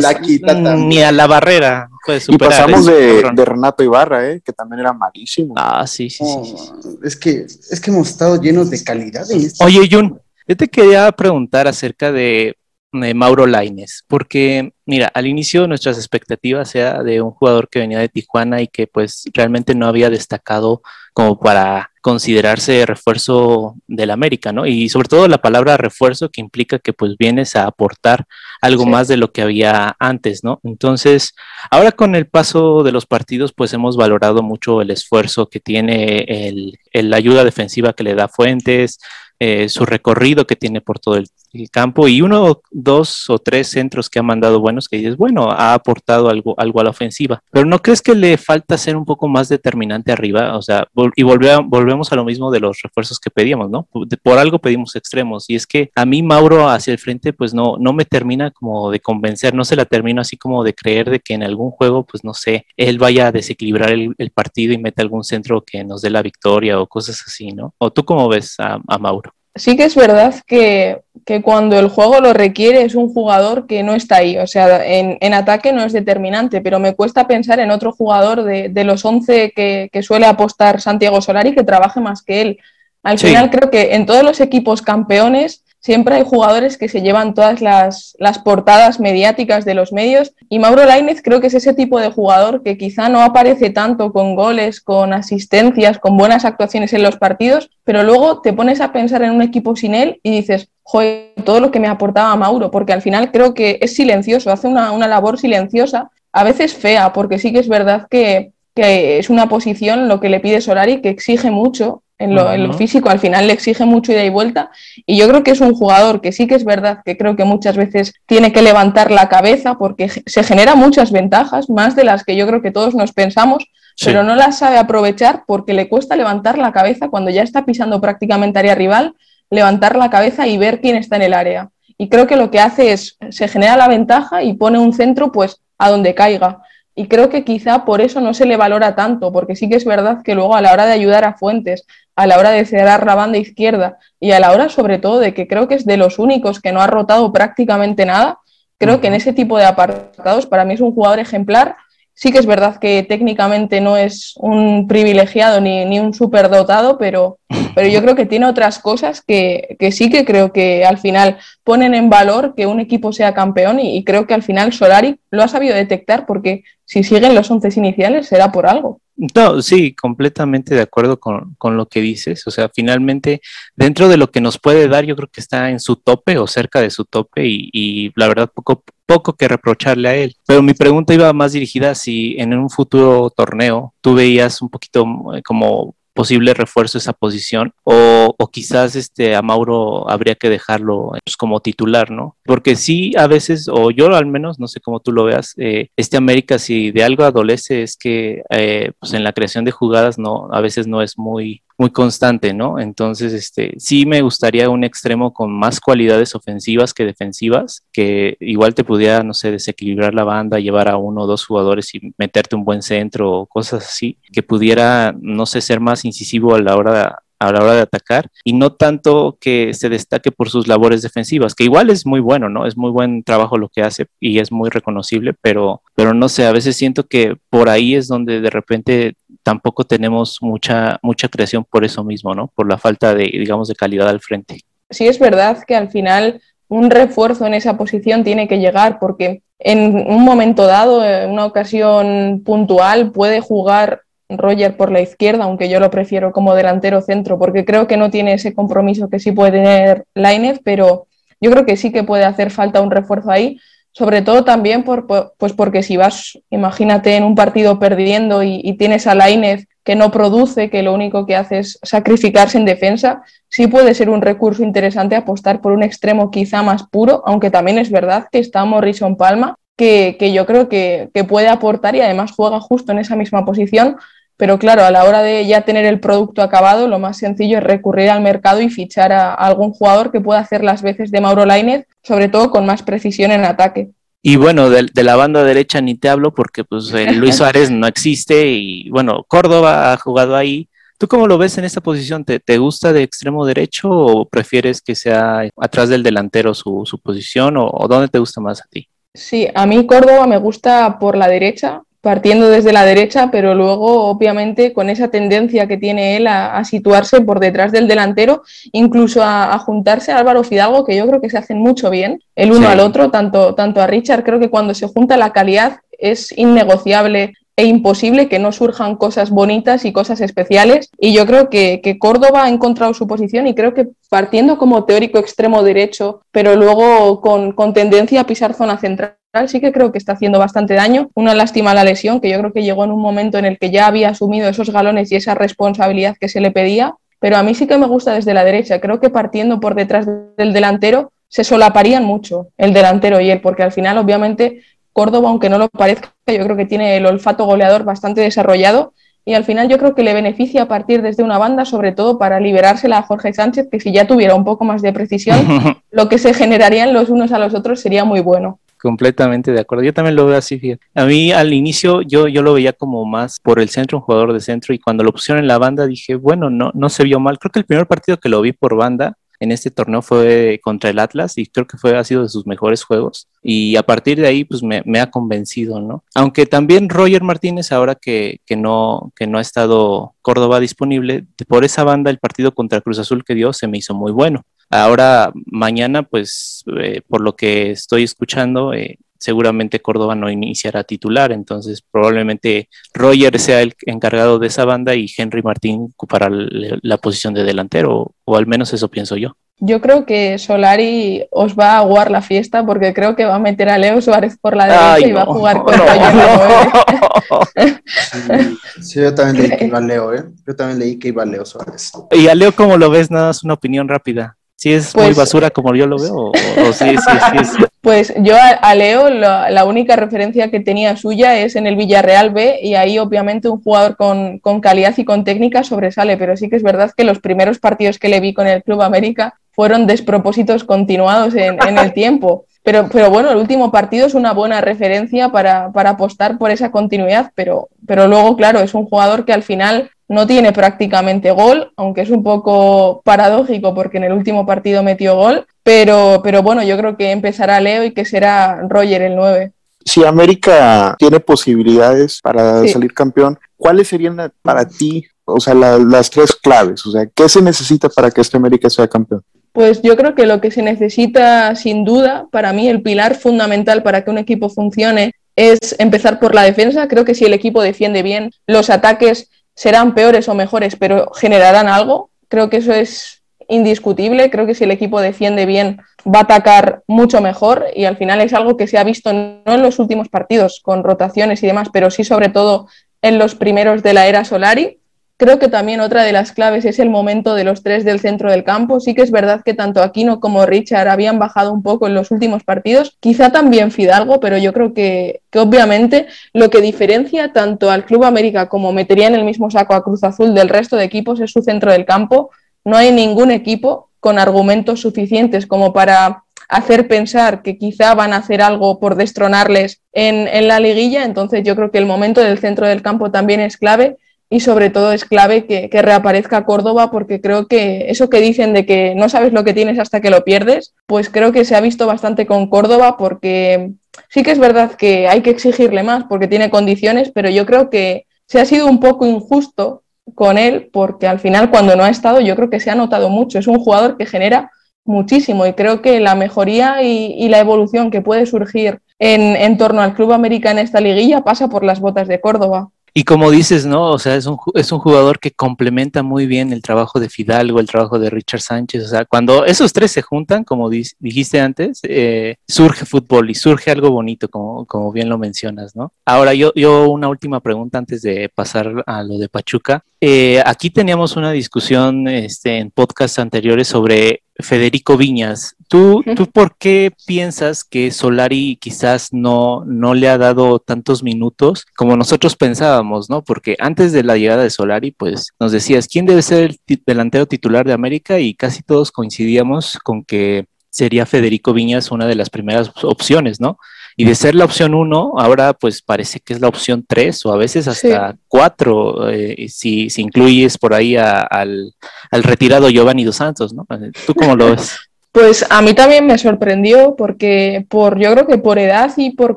Speaker 7: la quita Ni a la barrera puede superar.
Speaker 6: Y pasamos de, de, Renato Ibarra, ¿eh? que también era malísimo.
Speaker 7: Ah, sí, sí, sí,
Speaker 5: Es, que, es que hemos estado llenos de calidad en esto.
Speaker 7: Oye, Jun, yo te quería preguntar acerca de Mauro Laines, porque mira, al inicio nuestras expectativas era de un jugador que venía de Tijuana y que pues realmente no había destacado como para considerarse refuerzo del América, ¿no? Y sobre todo la palabra refuerzo que implica que pues vienes a aportar algo más de lo que había antes, ¿no? Entonces, ahora con el paso de los partidos pues hemos valorado mucho el esfuerzo que tiene el, la ayuda defensiva que le da Fuentes, eh, su recorrido que tiene por todo el, campo y uno, dos o tres centros que ha mandado buenos que dices, bueno, ha aportado algo, algo a la ofensiva. Pero ¿no crees que le falta ser un poco más determinante arriba? O sea, y volvemos a lo mismo de los refuerzos que pedíamos, ¿no? Por algo pedimos extremos y es que a mí Mauro hacia el frente pues no, no me termina como de convencer, no se la termino así como de creer de que en algún juego pues no sé, él vaya a desequilibrar el, partido y meta algún centro que nos dé la victoria o cosas así, ¿no? ¿O tú cómo ves a Mauro?
Speaker 8: Sí que es verdad que, cuando el juego lo requiere es un jugador que no está ahí. O sea, en, ataque no es determinante, pero me cuesta pensar en otro jugador de, los 11 que, suele apostar Santiago Solari que trabaje más que él. Al final creo que en todos los equipos campeones siempre hay jugadores que se llevan todas las, portadas mediáticas de los medios y Mauro Lainez creo que es ese tipo de jugador que quizá no aparece tanto con goles, con asistencias, con buenas actuaciones en los partidos, pero luego te pones a pensar en un equipo sin él y dices, joder, todo lo que me aportaba Mauro, porque al final creo que es silencioso, hace una, labor silenciosa, a veces fea, porque sí que es verdad que, que es una posición, lo que le pide Solari, que exige mucho en lo, físico, al final le exige mucho ida y vuelta. Y yo creo que es un jugador que sí que es verdad que creo que muchas veces tiene que levantar la cabeza porque se genera muchas ventajas, más de las que yo creo que todos nos pensamos, pero no las sabe aprovechar porque le cuesta levantar la cabeza cuando ya está pisando prácticamente área rival, levantar la cabeza y ver quién está en el área. Y creo que lo que hace es, se genera la ventaja y pone un centro pues a donde caiga. Y creo que quizá por eso no se le valora tanto, porque sí que es verdad que luego a la hora de ayudar a Fuentes, a la hora de cerrar la banda izquierda y a la hora sobre todo de que creo que es de los únicos que no ha rotado prácticamente nada, creo que en ese tipo de apartados para mí es un jugador ejemplar Sí que es verdad que técnicamente no es un privilegiado ni, ni un superdotado, pero, (laughs) pero yo creo que tiene otras cosas que, sí que creo que al final ponen en valor que un equipo sea campeón y, creo que al final Solari lo ha sabido detectar porque si siguen los once iniciales será por algo.
Speaker 7: No, sí, completamente de acuerdo con, lo que dices. O sea, finalmente, dentro de lo que nos puede dar, yo creo que está en su tope o cerca de su tope y, y la verdad poco poco que reprocharle a él. Pero mi pregunta iba más dirigida si en un futuro torneo tú veías un poquito eh, como posible refuerzo esa posición o, quizás este a Mauro habría que dejarlo pues, como titular, ¿no? Porque sí a veces, o yo al menos, no sé cómo tú lo veas, eh, este América si de algo adolece es que eh, pues en la creación de jugadas no, a veces no es muy muy constante, ¿no? Entonces, este, sí me gustaría un extremo con más cualidades ofensivas que defensivas, que igual te pudiera, no sé, desequilibrar la banda, llevar a uno o dos jugadores y meterte un buen centro o cosas así, que pudiera, no sé, ser más incisivo a la hora de a la hora de atacar y no tanto que se destaque por sus labores defensivas, que igual es muy bueno, ¿no? Es muy buen trabajo lo que hace y es muy reconocible, pero, pero no sé, a veces siento que por ahí es donde de repente tampoco tenemos mucha, mucha creación por eso mismo, ¿no? Por la falta de, digamos, de calidad al frente.
Speaker 8: Sí, es verdad que al final un refuerzo en esa posición tiene que llegar porque en un momento dado, en una ocasión puntual, puede jugar Roger por la izquierda, aunque yo lo prefiero como delantero centro, porque creo que no tiene ese compromiso que sí puede tener Lainez, pero yo creo que sí que puede hacer falta un refuerzo ahí, sobre todo también por, pues porque si vas, imagínate, en un partido perdiendo y, tienes a Lainez que no produce, que lo único que hace es sacrificarse en defensa, sí puede ser un recurso interesante apostar por un extremo quizá más puro, aunque también es verdad que está Morrison Palma, que, que yo creo que, que puede aportar y además juega justo en esa misma posición pero claro, a la hora de ya tener el producto acabado, lo más sencillo es recurrir al mercado y fichar a, algún jugador que pueda hacer las veces de Mauro Lainez, sobre todo con más precisión en ataque.
Speaker 7: Y bueno, de, la banda derecha ni te hablo porque pues (laughs) Luis Suárez no existe y bueno, Córdoba ha jugado ahí. ¿Tú cómo lo ves en esta posición? ¿Te, gusta de extremo derecho o prefieres que sea atrás del delantero su, posición o, o dónde te gusta más a ti?
Speaker 8: Sí, a mí Córdoba me gusta por la derecha, partiendo desde la derecha, pero luego obviamente con esa tendencia que tiene él a, situarse por detrás del delantero, incluso a, juntarse a Álvaro Fidalgo, que yo creo que se hacen mucho bien el uno al otro, tanto, tanto a Richard, creo que cuando se junta la calidad es innegociable e imposible que no surjan cosas bonitas y cosas especiales. Y yo creo que, Córdoba ha encontrado su posición y creo que partiendo como teórico extremo derecho, pero luego con, con tendencia a pisar zona central, sí que creo que está haciendo bastante daño. Una lástima la lesión, que yo creo que llegó en un momento en el que ya había asumido esos galones y esa responsabilidad que se le pedía, pero a mí sí que me gusta desde la derecha. Creo que partiendo por detrás del delantero se solaparían mucho el delantero y él, porque al final obviamente Córdoba, aunque no lo parezca, yo creo que tiene el olfato goleador bastante desarrollado y al final yo creo que le beneficia partir desde una banda, sobre todo para liberársela a Jorge Sánchez, que si ya tuviera un poco más de precisión, (laughs) lo que se generarían los unos a los otros sería muy bueno
Speaker 7: completamente de acuerdo. Yo también lo veo así, fíjate. A mí al inicio yo, yo lo veía como más por el centro, un jugador de centro, y cuando lo pusieron en la banda dije, bueno, no, no se vio mal. Creo que el primer partido que lo vi por banda en este torneo fue contra el Atlas y creo que fue, ha sido de sus mejores juegos. Y a partir de ahí, pues me, ha convencido, ¿no? Aunque también Roger Martínez, ahora que, que, no, que no ha estado Córdoba disponible, por esa banda el partido contra Cruz Azul que dio se me hizo muy bueno. Ahora, mañana, pues, eh, por lo que estoy escuchando, eh, seguramente Córdoba no iniciará titular, entonces probablemente Roger sea el encargado de esa banda y Henry Martín ocupará la posición de delantero, o al menos eso pienso yo.
Speaker 8: Yo creo que Solari os va a aguar la fiesta porque creo que va a meter a Leo Suárez por la derecha y va a jugar (laughs) con (laughs)
Speaker 5: sí, yo también leí que iba Leo, ¿eh? Yo también leí que iba Leo Suárez.
Speaker 7: ¿Y a Leo cómo lo ves? Nada más una opinión rápida. ¿Si es muy pues, basura como yo lo veo? O, sí, sí,
Speaker 8: sí, (laughs) Pues yo a, Leo la, única referencia que tenía suya es en el Villarreal B y ahí obviamente un jugador con, con, calidad y con técnica sobresale, pero sí que es verdad que los primeros partidos que le vi con el Club América fueron despropósitos continuados en, en el tiempo. Pero, pero bueno, el último partido es una buena referencia para, para apostar por esa continuidad, pero, pero luego, claro, es un jugador que al final no tiene prácticamente gol, aunque es un poco paradójico porque en el último partido metió gol, pero, pero bueno, yo creo que empezará Leo y que será Roger el 9.
Speaker 6: Si América tiene posibilidades para salir campeón, ¿cuáles serían para ti, o sea, las tres claves? O sea, ¿qué se necesita para que este América sea campeón?
Speaker 8: Pues yo creo que lo que se necesita, sin duda, para mí el pilar fundamental para que un equipo funcione es empezar por la defensa. Creo que si el equipo defiende bien, los ataques serán peores o mejores, pero generarán algo. Creo que eso es indiscutible. Creo que si el equipo defiende bien, va a atacar mucho mejor y al final es algo que se ha visto no en los últimos partidos con rotaciones y demás, pero sí sobre todo en los primeros de la era Solari. Creo que también otra de las claves es el momento de los tres del centro del campo. Sí que es verdad que tanto Aquino como Richard habían bajado un poco en los últimos partidos, quizá también Fidalgo, pero yo creo que, obviamente lo que diferencia tanto al Club América como metería en el mismo saco a Cruz Azul del resto de equipos es su centro del campo. No hay ningún equipo con argumentos suficientes como para hacer pensar que quizá van a hacer algo por destronarles en, la liguilla. Entonces yo creo que el momento del centro del campo también es clave y sobre todo es clave que, reaparezca Córdoba porque creo que eso que dicen de que no sabes lo que tienes hasta que lo pierdes, pues creo que se ha visto bastante con Córdoba porque sí que es verdad que hay que exigirle más porque tiene condiciones, pero yo creo que se ha sido un poco injusto con él porque al final cuando no ha estado yo creo que se ha notado mucho. Es un jugador que genera muchísimo y creo que la mejoría y, la evolución que puede surgir en, en torno al Club América en esta liguilla pasa por las botas de Córdoba.
Speaker 7: Y como dices, ¿no? O sea, es un, es un jugador que complementa muy bien el trabajo de Fidalgo, el trabajo de Richard Sánchez. O sea, cuando esos tres se juntan, como dijiste antes, eh, surge fútbol y surge algo bonito, como, como bien lo mencionas, ¿no? Ahora, yo, yo una última pregunta antes de pasar a lo de Pachuca. Eh, aquí teníamos una discusión este, en podcasts anteriores sobre Federico Viñas. ¿Tú, (laughs) ¿Tú por qué piensas que Solari quizás no, no le ha dado tantos minutos como nosotros pensábamos, ¿no? Porque antes de la llegada de Solari, pues nos decías, ¿quién debe ser el delantero titular de América? Y casi todos coincidíamos con que sería Federico Viñas una de las primeras opciones, ¿no? Y de ser la opción uno, ahora pues parece que es la opción tres o a veces hasta cuatro, eh, si, si, incluyes por ahí al, al, retirado Giovanni Dos Santos, ¿no? ¿Tú cómo lo ves? (laughs)
Speaker 8: Pues a mí también me sorprendió porque por, yo creo que por edad y por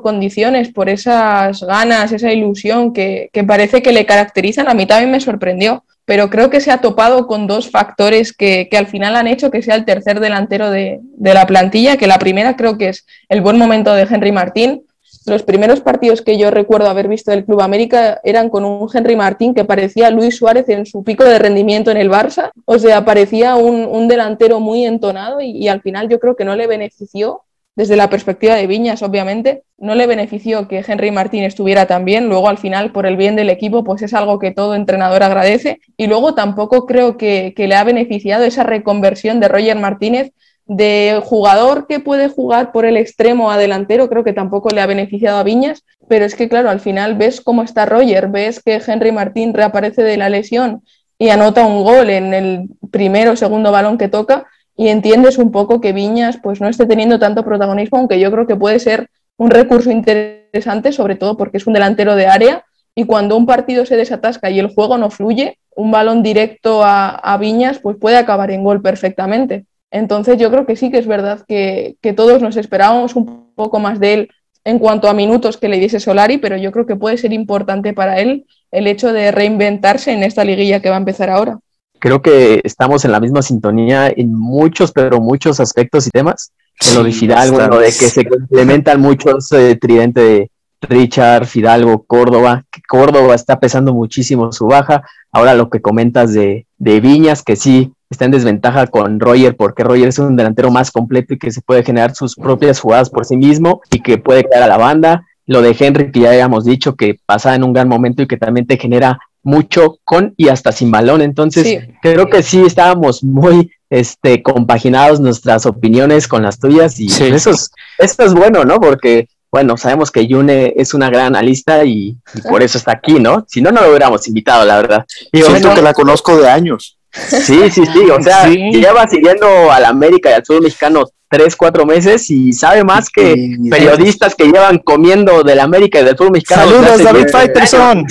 Speaker 8: condiciones, por esas ganas, esa ilusión que, que parece que le caracterizan, a mí también me sorprendió pero creo que se ha topado con dos factores que, al final han hecho que sea el tercer delantero de, la plantilla, que la primera creo que es el buen momento de Henry Martín. Los primeros partidos que yo recuerdo haber visto del Club América eran con un Henry Martín que parecía Luis Suárez en su pico de rendimiento en el Barça, o sea, parecía un, delantero muy entonado y al final yo creo que no le benefició desde la perspectiva de Viñas, obviamente, no le benefició que Henry Martín estuviera tan bien. Luego, al final, por el bien del equipo, pues es algo que todo entrenador agradece. Y luego tampoco creo que, le ha beneficiado esa reconversión de Roger Martínez de jugador que puede jugar por el extremo a delantero, creo que tampoco le ha beneficiado a Viñas, pero es que claro, al final ves cómo está Roger, ves que Henry Martín reaparece de la lesión y anota un gol en el primero o segundo balón que toca y entiendes un poco que Viñas pues no esté teniendo tanto protagonismo, aunque yo creo que puede ser un recurso interesante, sobre todo porque es un delantero de área y cuando un partido se desatasca y el juego no fluye, un balón directo a, Viñas pues puede acabar en gol perfectamente. Entonces yo creo que sí que es verdad que, que todos nos esperábamos un poco más de él en cuanto a minutos que le diese Solari, pero yo creo que puede ser importante para él el hecho de reinventarse en esta liguilla que va a empezar ahora
Speaker 4: creo que estamos en la misma sintonía en muchos, pero muchos aspectos y temas. En lo de Fidalgo, lo de que se complementan muchos eh, tridente de Richard, Fidalgo, Córdoba, Córdoba está pesando muchísimo su baja. Ahora lo que comentas de, de Viñas, que sí está en desventaja con Roger, porque Roger es un delantero más completo y que se puede generar sus propias jugadas por sí mismo y que puede caer a la banda. Lo de Henry, que ya habíamos dicho que pasa en un gran momento y que también te genera mucho con y hasta sin balón. Entonces, creo que sí estábamos muy este, compaginados nuestras opiniones con las tuyas y eso, es, eso es bueno, ¿no? Porque, bueno, sabemos que Yune es una gran analista y, por eso está aquí, ¿no? Si no, no lo hubiéramos invitado, la verdad.
Speaker 6: Y Siento que la conozco de años.
Speaker 4: Sí, sí, sí, o sea, lleva siguiendo al América y al sur mexicano tres, cuatro meses y sabe más que periodistas que llevan comiendo del América y del sur mexicano.
Speaker 7: Saludos, David Faitelson.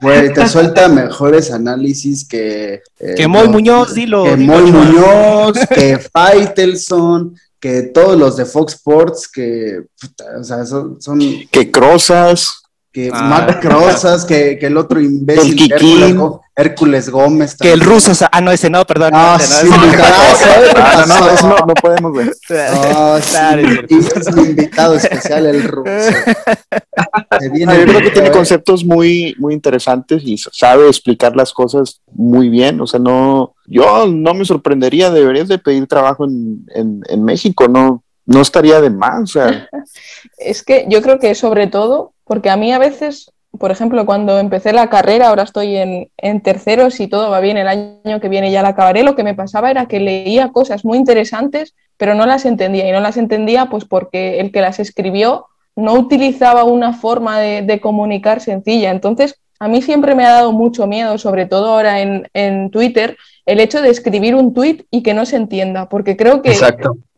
Speaker 5: Güey, te suelta mejores análisis que...
Speaker 7: Eh, que Moy Muñoz, dilo.
Speaker 5: Que Moy Muñoz, (laughs) que Faitelson, que todos los de Fox Sports, que, o sea, son... son
Speaker 6: que Crozas
Speaker 5: que ah. Matt Crozas, que, que, el otro imbécil, Hércules, Hércules, Gómez.
Speaker 7: Que el ruso, ah, no, ese no, perdón.
Speaker 5: Ah,
Speaker 7: no,
Speaker 5: sí, no,
Speaker 6: no, no, no, podemos ver.
Speaker 5: No, sí, es un invitado especial el ruso.
Speaker 6: yo creo que tiene conceptos muy, muy interesantes y sabe explicar las cosas muy bien, o sea, no, yo no me sorprendería, deberías de pedir trabajo en, en, en México, no, no estaría de más. O sea. (laughs)
Speaker 8: es que yo creo que sobre todo porque a mí a veces, por ejemplo, cuando empecé la carrera, ahora estoy en, en tercero, si todo va bien, el año que viene ya la acabaré, lo que me pasaba era que leía cosas muy interesantes, pero no las entendía. Y no las entendía pues porque el que las escribió no utilizaba una forma de, comunicar sencilla. Entonces, a mí siempre me ha dado mucho miedo, sobre todo ahora en, Twitter, el hecho de escribir un tweet y que no se entienda, porque creo que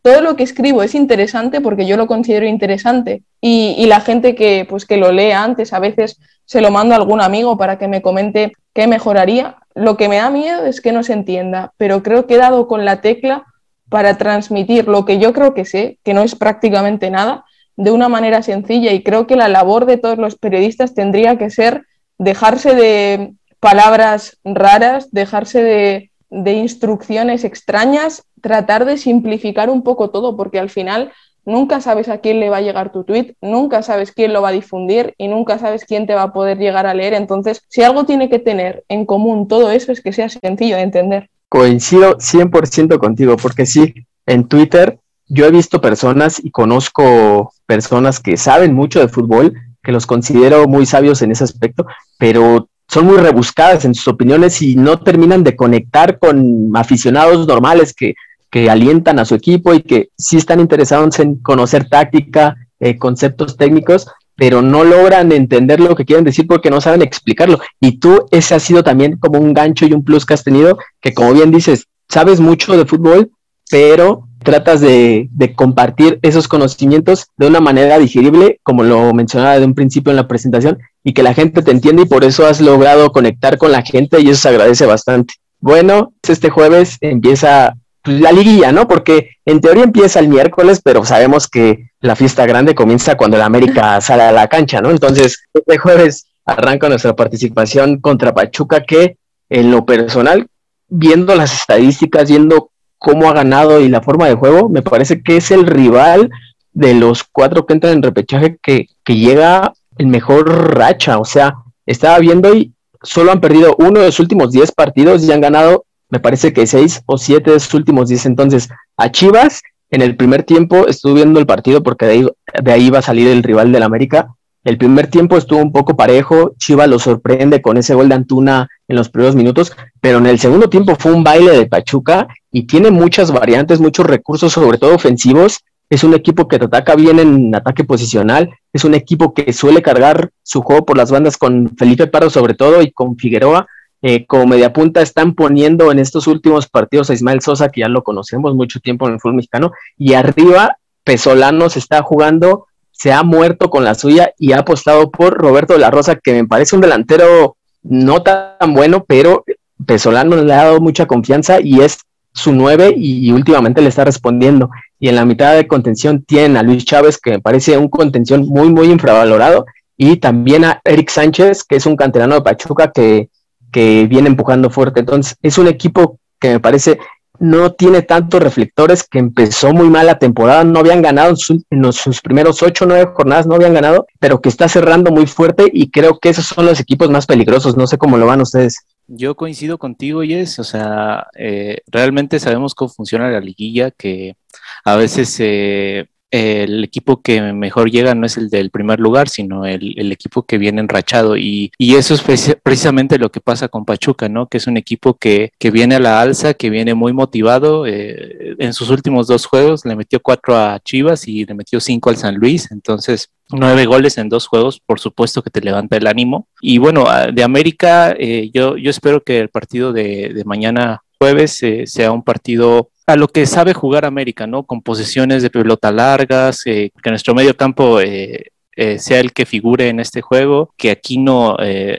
Speaker 8: todo lo que escribo es interesante porque yo lo considero interesante y, la gente que, pues, que lo lee antes, a veces se lo mando a algún amigo para que me comente qué mejoraría. Lo que me da miedo es que no se entienda, pero creo que he dado con la tecla para transmitir lo que yo creo que sé, que no es prácticamente nada, de una manera sencilla y creo que la labor de todos los periodistas tendría que ser dejarse de palabras raras, dejarse de, instrucciones extrañas, tratar de simplificar un poco todo, porque al final nunca sabes a quién le va a llegar tu tweet, nunca sabes quién lo va a difundir y nunca sabes quién te va a poder llegar a leer. Entonces, si algo tiene que tener en común todo eso es que sea sencillo de entender.
Speaker 4: Coincido 100% contigo, porque sí, en Twitter yo he visto personas y conozco personas que saben mucho de fútbol que los considero muy sabios en ese aspecto, pero son muy rebuscadas en sus opiniones y no terminan de conectar con aficionados normales que que alientan a su equipo y que sí están interesados en conocer táctica, eh, conceptos técnicos, pero no logran entender lo que quieren decir porque no saben explicarlo. Y tú, ese ha sido también como un gancho y un plus que has tenido, que como bien dices, sabes mucho de fútbol, pero tratas de, compartir esos conocimientos de una manera digerible, como lo mencionaba de un principio en la presentación, y que la gente te entiende y por eso has logrado conectar con la gente y eso se agradece bastante. Bueno, este jueves empieza la liguilla, ¿no? Porque en teoría empieza el miércoles, pero sabemos que la fiesta grande comienza cuando el América (laughs) sale a la cancha, ¿no? Entonces, este jueves arranca nuestra participación contra Pachuca, que en lo personal, viendo las estadísticas, viendo cómo ha ganado y la forma de juego, me parece que es el rival de los cuatro que entran en repechaje que, que llega el mejor racha. O sea, estaba viendo y solo han perdido uno de los últimos diez partidos y han ganado me parece que seis o siete de sus últimos diez. Entonces, a Chivas, en el primer tiempo estuve viendo el partido porque de ahí, de ahí va a salir el rival del América. El primer tiempo estuvo un poco parejo, Chivas lo sorprende con ese gol de Antuna en los primeros minutos, pero en el segundo tiempo fue un baile de Pachuca y tiene muchas variantes, muchos recursos, sobre todo ofensivos. Es un equipo que te ataca bien en ataque posicional, es un equipo que suele cargar su juego por las bandas con Felipe Pardo sobre todo y con Figueroa, eh, como mediapunta están poniendo en estos últimos partidos a Ismael Sosa, que ya lo conocemos mucho tiempo en el fútbol mexicano, y arriba Pesolano se está jugando, se ha muerto con la suya y ha apostado por Roberto de la Rosa, que me parece un delantero no tan bueno, pero Pesolano le ha dado mucha confianza y es su nueve y, últimamente le está respondiendo. Y en la mitad de contención tienen a Luis Chávez, que me parece un contención muy, muy infravalorado, y también a Eric Sánchez, que es un canterano de Pachuca que que viene empujando fuerte. Entonces, es un equipo que me parece no tiene tantos reflectores, que empezó muy mal la temporada, no habían ganado en, sus primeros ocho o nueve jornadas, no habían ganado, pero que está cerrando muy fuerte y creo que esos son los equipos más peligrosos. No sé cómo lo van ustedes.
Speaker 7: Yo coincido contigo, Yes. O sea, eh, realmente sabemos cómo funciona la liguilla, que a veces eh, el equipo que mejor llega no es el del primer lugar, sino el, equipo que viene enrachado. Y, eso es precisamente lo que pasa con Pachuca, ¿no? Que es un equipo que, viene a la alza, que viene muy motivado. Eh, en sus últimos dos juegos le metió cuatro a Chivas y le metió cinco al San Luis. Entonces, nueve goles en dos juegos, por supuesto que te levanta el ánimo. Y bueno, de América, eh, yo, yo espero que el partido de, mañana jueves eh, sea un partido a lo que sabe jugar América, ¿no? Con posiciones de pelota largas, eh, que nuestro medio campo eh, eh, sea el que figure en este juego, que aquí no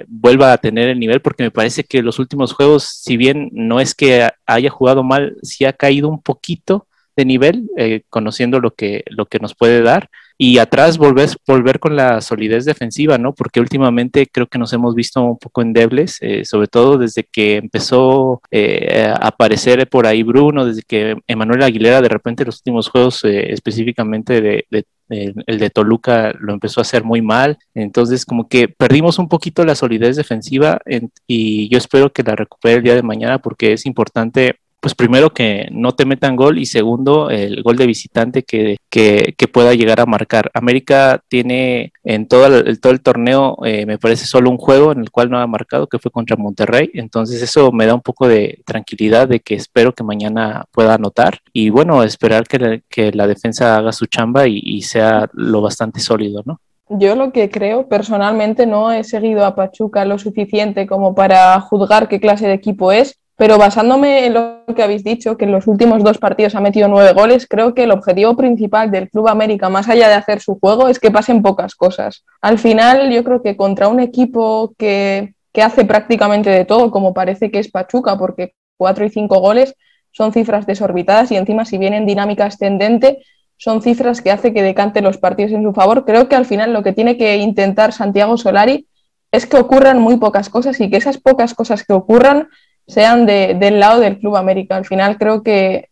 Speaker 7: vuelva a tener el nivel, porque me parece que los últimos juegos, si bien no es que haya jugado mal, sí ha caído un poquito de nivel, conociendo lo que, lo que nos puede dar y atrás volver, volver con la solidez defensiva, ¿no? Porque últimamente creo que nos hemos visto un poco endebles, eh, sobre todo desde que empezó eh, a aparecer por ahí Bruno, desde que Emanuel Aguilera de repente los últimos juegos, eh, específicamente de, el de Toluca lo empezó a hacer muy mal, entonces como que perdimos un poquito la solidez defensiva y yo espero que la recupere el día de mañana porque es importante pues primero que no te metan gol y segundo el gol de visitante que, que, pueda llegar a marcar. América tiene en todo el, todo el torneo, eh, me parece solo un juego en el cual no ha marcado, que fue contra Monterrey. Entonces eso me da un poco de tranquilidad de que espero que mañana pueda anotar y bueno, esperar que que la defensa haga su chamba y sea lo bastante sólido, ¿no?
Speaker 8: Yo lo que creo, personalmente no he seguido a Pachuca lo suficiente como para juzgar qué clase de equipo es, pero basándome en lo que habéis dicho, que en los últimos dos partidos ha metido nueve goles, creo que el objetivo principal del Club América, más allá de hacer su juego, es que pasen pocas cosas. Al final, yo creo que contra un equipo que, que hace prácticamente de todo, como parece que es Pachuca, porque cuatro y cinco goles son cifras desorbitadas y encima si vienen dinámica ascendente, son cifras que hace que decante los partidos en su favor. Creo que al final lo que tiene que intentar Santiago Solari es que ocurran muy pocas cosas y que esas pocas cosas que ocurran sean del lado del Club América. Al final creo que,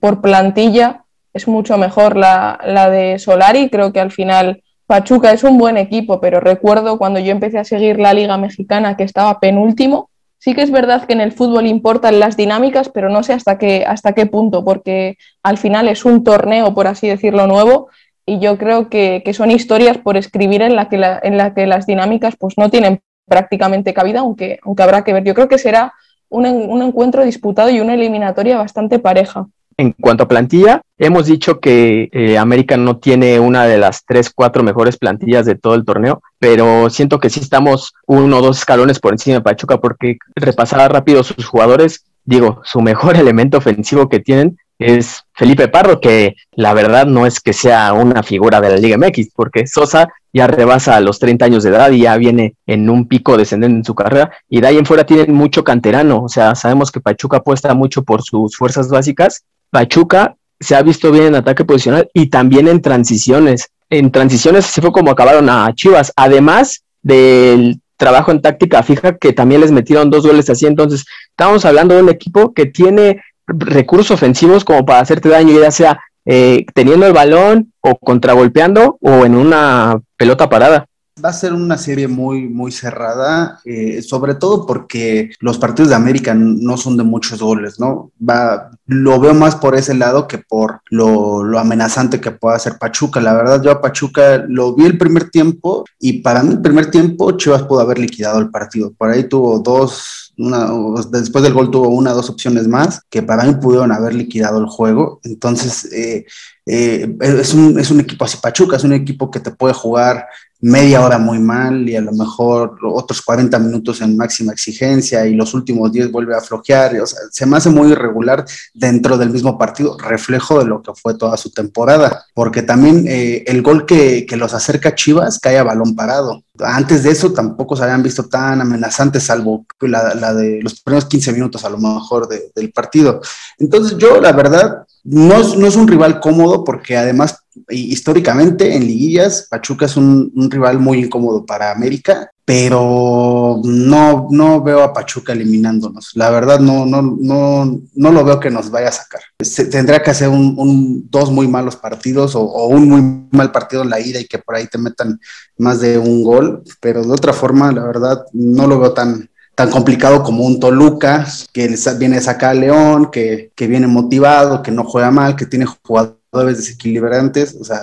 Speaker 8: por plantilla es mucho mejor la, la, de Solari. Creo que al final Pachuca es un buen equipo, pero recuerdo cuando yo empecé a seguir la Liga Mexicana que estaba penúltimo. Sí que es verdad que en el fútbol importan las dinámicas, pero no sé hasta qué, hasta qué punto, porque al final es un torneo, por así decirlo, nuevo, y yo creo que, son historias por escribir en la que, en la que las dinámicas pues, no tienen prácticamente cabida, aunque, aunque habrá que ver. Yo creo que será un, encuentro disputado y una eliminatoria bastante pareja.
Speaker 4: En cuanto a plantilla, hemos dicho que eh, América no tiene una de las tres, cuatro mejores plantillas de todo el torneo, pero siento que sí estamos uno o dos escalones por encima de Pachuca porque repasaba rápido sus jugadores, digo, su mejor (laughs) elemento ofensivo que tienen es Felipe Parro, que la verdad no es que sea una figura de la Liga MX, porque Sosa ya rebasa los 30 años de edad y ya viene en un pico descendente en su carrera, y de ahí en fuera tienen mucho canterano, o sea, sabemos que Pachuca apuesta mucho por sus fuerzas básicas. Pachuca se ha visto bien en ataque posicional y también en transiciones. En transiciones así fue como acabaron a Chivas, además del trabajo en táctica fija que también les metieron dos goles así. Entonces, estamos hablando de un equipo que tiene recursos ofensivos como para hacerte daño, ya sea eh, teniendo el balón o contragolpeando o en una pelota parada.
Speaker 5: Va a ser una serie muy, muy cerrada, eh, sobre todo porque los partidos de América no son de muchos goles, ¿no? Va, lo veo más por ese lado que por lo, lo amenazante que pueda ser Pachuca. La verdad, yo a Pachuca lo vi el primer tiempo y para mí el primer tiempo Chivas pudo haber liquidado el partido. Por ahí tuvo dos, una, después del gol tuvo una o dos opciones más que para mí pudieron haber liquidado el juego. Entonces, eh, eh, es, un, es un equipo así, Pachuca, es un equipo que te puede jugar media hora muy mal y a lo mejor otros 40 minutos en máxima exigencia y los últimos 10 vuelve a flojear. O sea, se me hace muy irregular dentro del mismo partido, reflejo de lo que fue toda su temporada, porque también eh, el gol que, que, los acerca a Chivas cae a balón parado. Antes de eso tampoco se habían visto tan amenazantes, salvo la, la de los primeros 15 minutos a lo mejor de, del partido. Entonces yo, la verdad, no es, un rival cómodo porque además históricamente en liguillas Pachuca es un, rival muy incómodo para América, pero no, no veo a Pachuca eliminándonos. La verdad no, no, no, no lo veo que nos vaya a sacar. Se, tendría que hacer un, un, dos muy malos partidos o, o, un muy mal partido en la ida y que por ahí te metan más de un gol, pero de otra forma la verdad no lo veo tan, tan complicado como un Toluca, que viene a sacar a León, que, que, viene motivado, que no juega mal, que tiene jugadores desequilibrantes, o sea,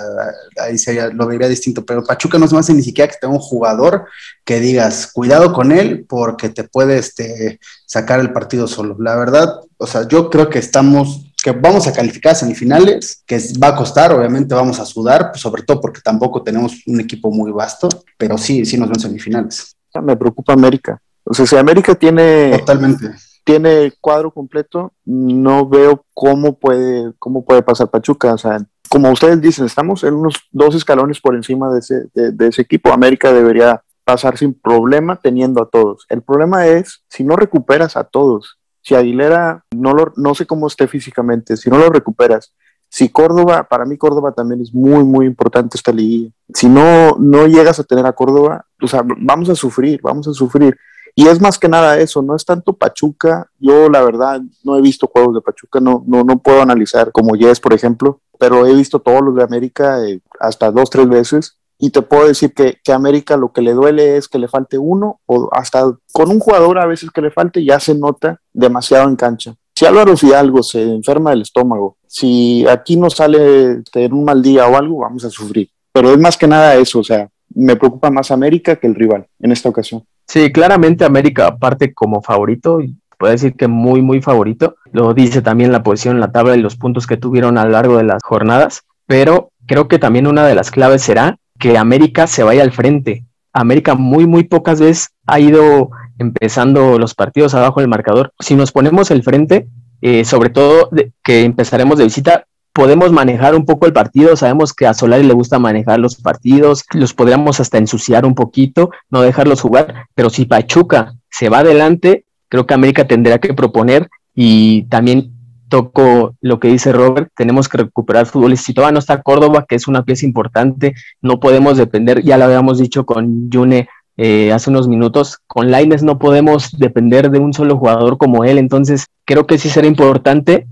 Speaker 5: ahí se lo vería distinto, pero Pachuca no se me hace ni siquiera que tenga un jugador que digas, cuidado con él porque te puede este, sacar el partido solo. La verdad, o sea, yo creo que estamos que vamos a calificar a semifinales, que va a costar, obviamente vamos a sudar, pues sobre todo porque tampoco tenemos un equipo muy vasto, pero sí, sí nos ven semifinales.
Speaker 6: Me preocupa América, o sea, si América tiene.
Speaker 5: Totalmente.
Speaker 6: Tiene cuadro completo, no veo cómo puede, cómo puede pasar Pachuca. O sea, como ustedes dicen, estamos en unos dos escalones por encima de ese, de, ese equipo. América debería pasar sin problema teniendo a todos. El problema es si no recuperas a todos. Si Aguilera no lo, no sé cómo esté físicamente, si no lo recuperas, si Córdoba, para mí Córdoba también es muy, muy importante esta liguilla. Si no, no llegas a tener a Córdoba, o sea, vamos a sufrir, vamos a sufrir. Y es más que nada eso, no es tanto Pachuca. Yo, la verdad, no he visto juegos de Pachuca, no, no, no puedo analizar como Yes, por ejemplo, pero he visto todos los de América eh, hasta dos, tres veces. Y te puedo decir que, que América lo que le duele es que le falte uno, o hasta con un jugador a veces que le falte, ya se nota demasiado en cancha. Si Álvaro Fidalgo se enferma del estómago, si aquí no sale en un mal día o algo, vamos a sufrir. Pero es más que nada eso, o sea, me preocupa más América que el rival en esta ocasión.
Speaker 4: Sí, claramente América parte como favorito, puede decir que muy, muy favorito. Lo dice también la posición en la tabla y los puntos que tuvieron a lo largo de las jornadas, pero creo que también una de las claves será que América se vaya al frente. América muy, muy pocas veces ha ido empezando los partidos abajo del marcador. Si nos ponemos el frente, eh, sobre todo que empezaremos de visita, podemos manejar un poco el partido, sabemos que a Solari le gusta manejar los partidos, los podríamos hasta ensuciar un poquito, no dejarlos jugar, pero si Pachuca se va adelante, creo que América tendrá que proponer. Y también toco lo que dice Robert, tenemos que recuperar fútbol. Si todavía no está Córdoba, que es una pieza importante, no podemos depender, ya lo habíamos dicho con Yune eh, hace unos minutos, con Laines no podemos depender de un solo jugador como él, entonces creo que sí será importante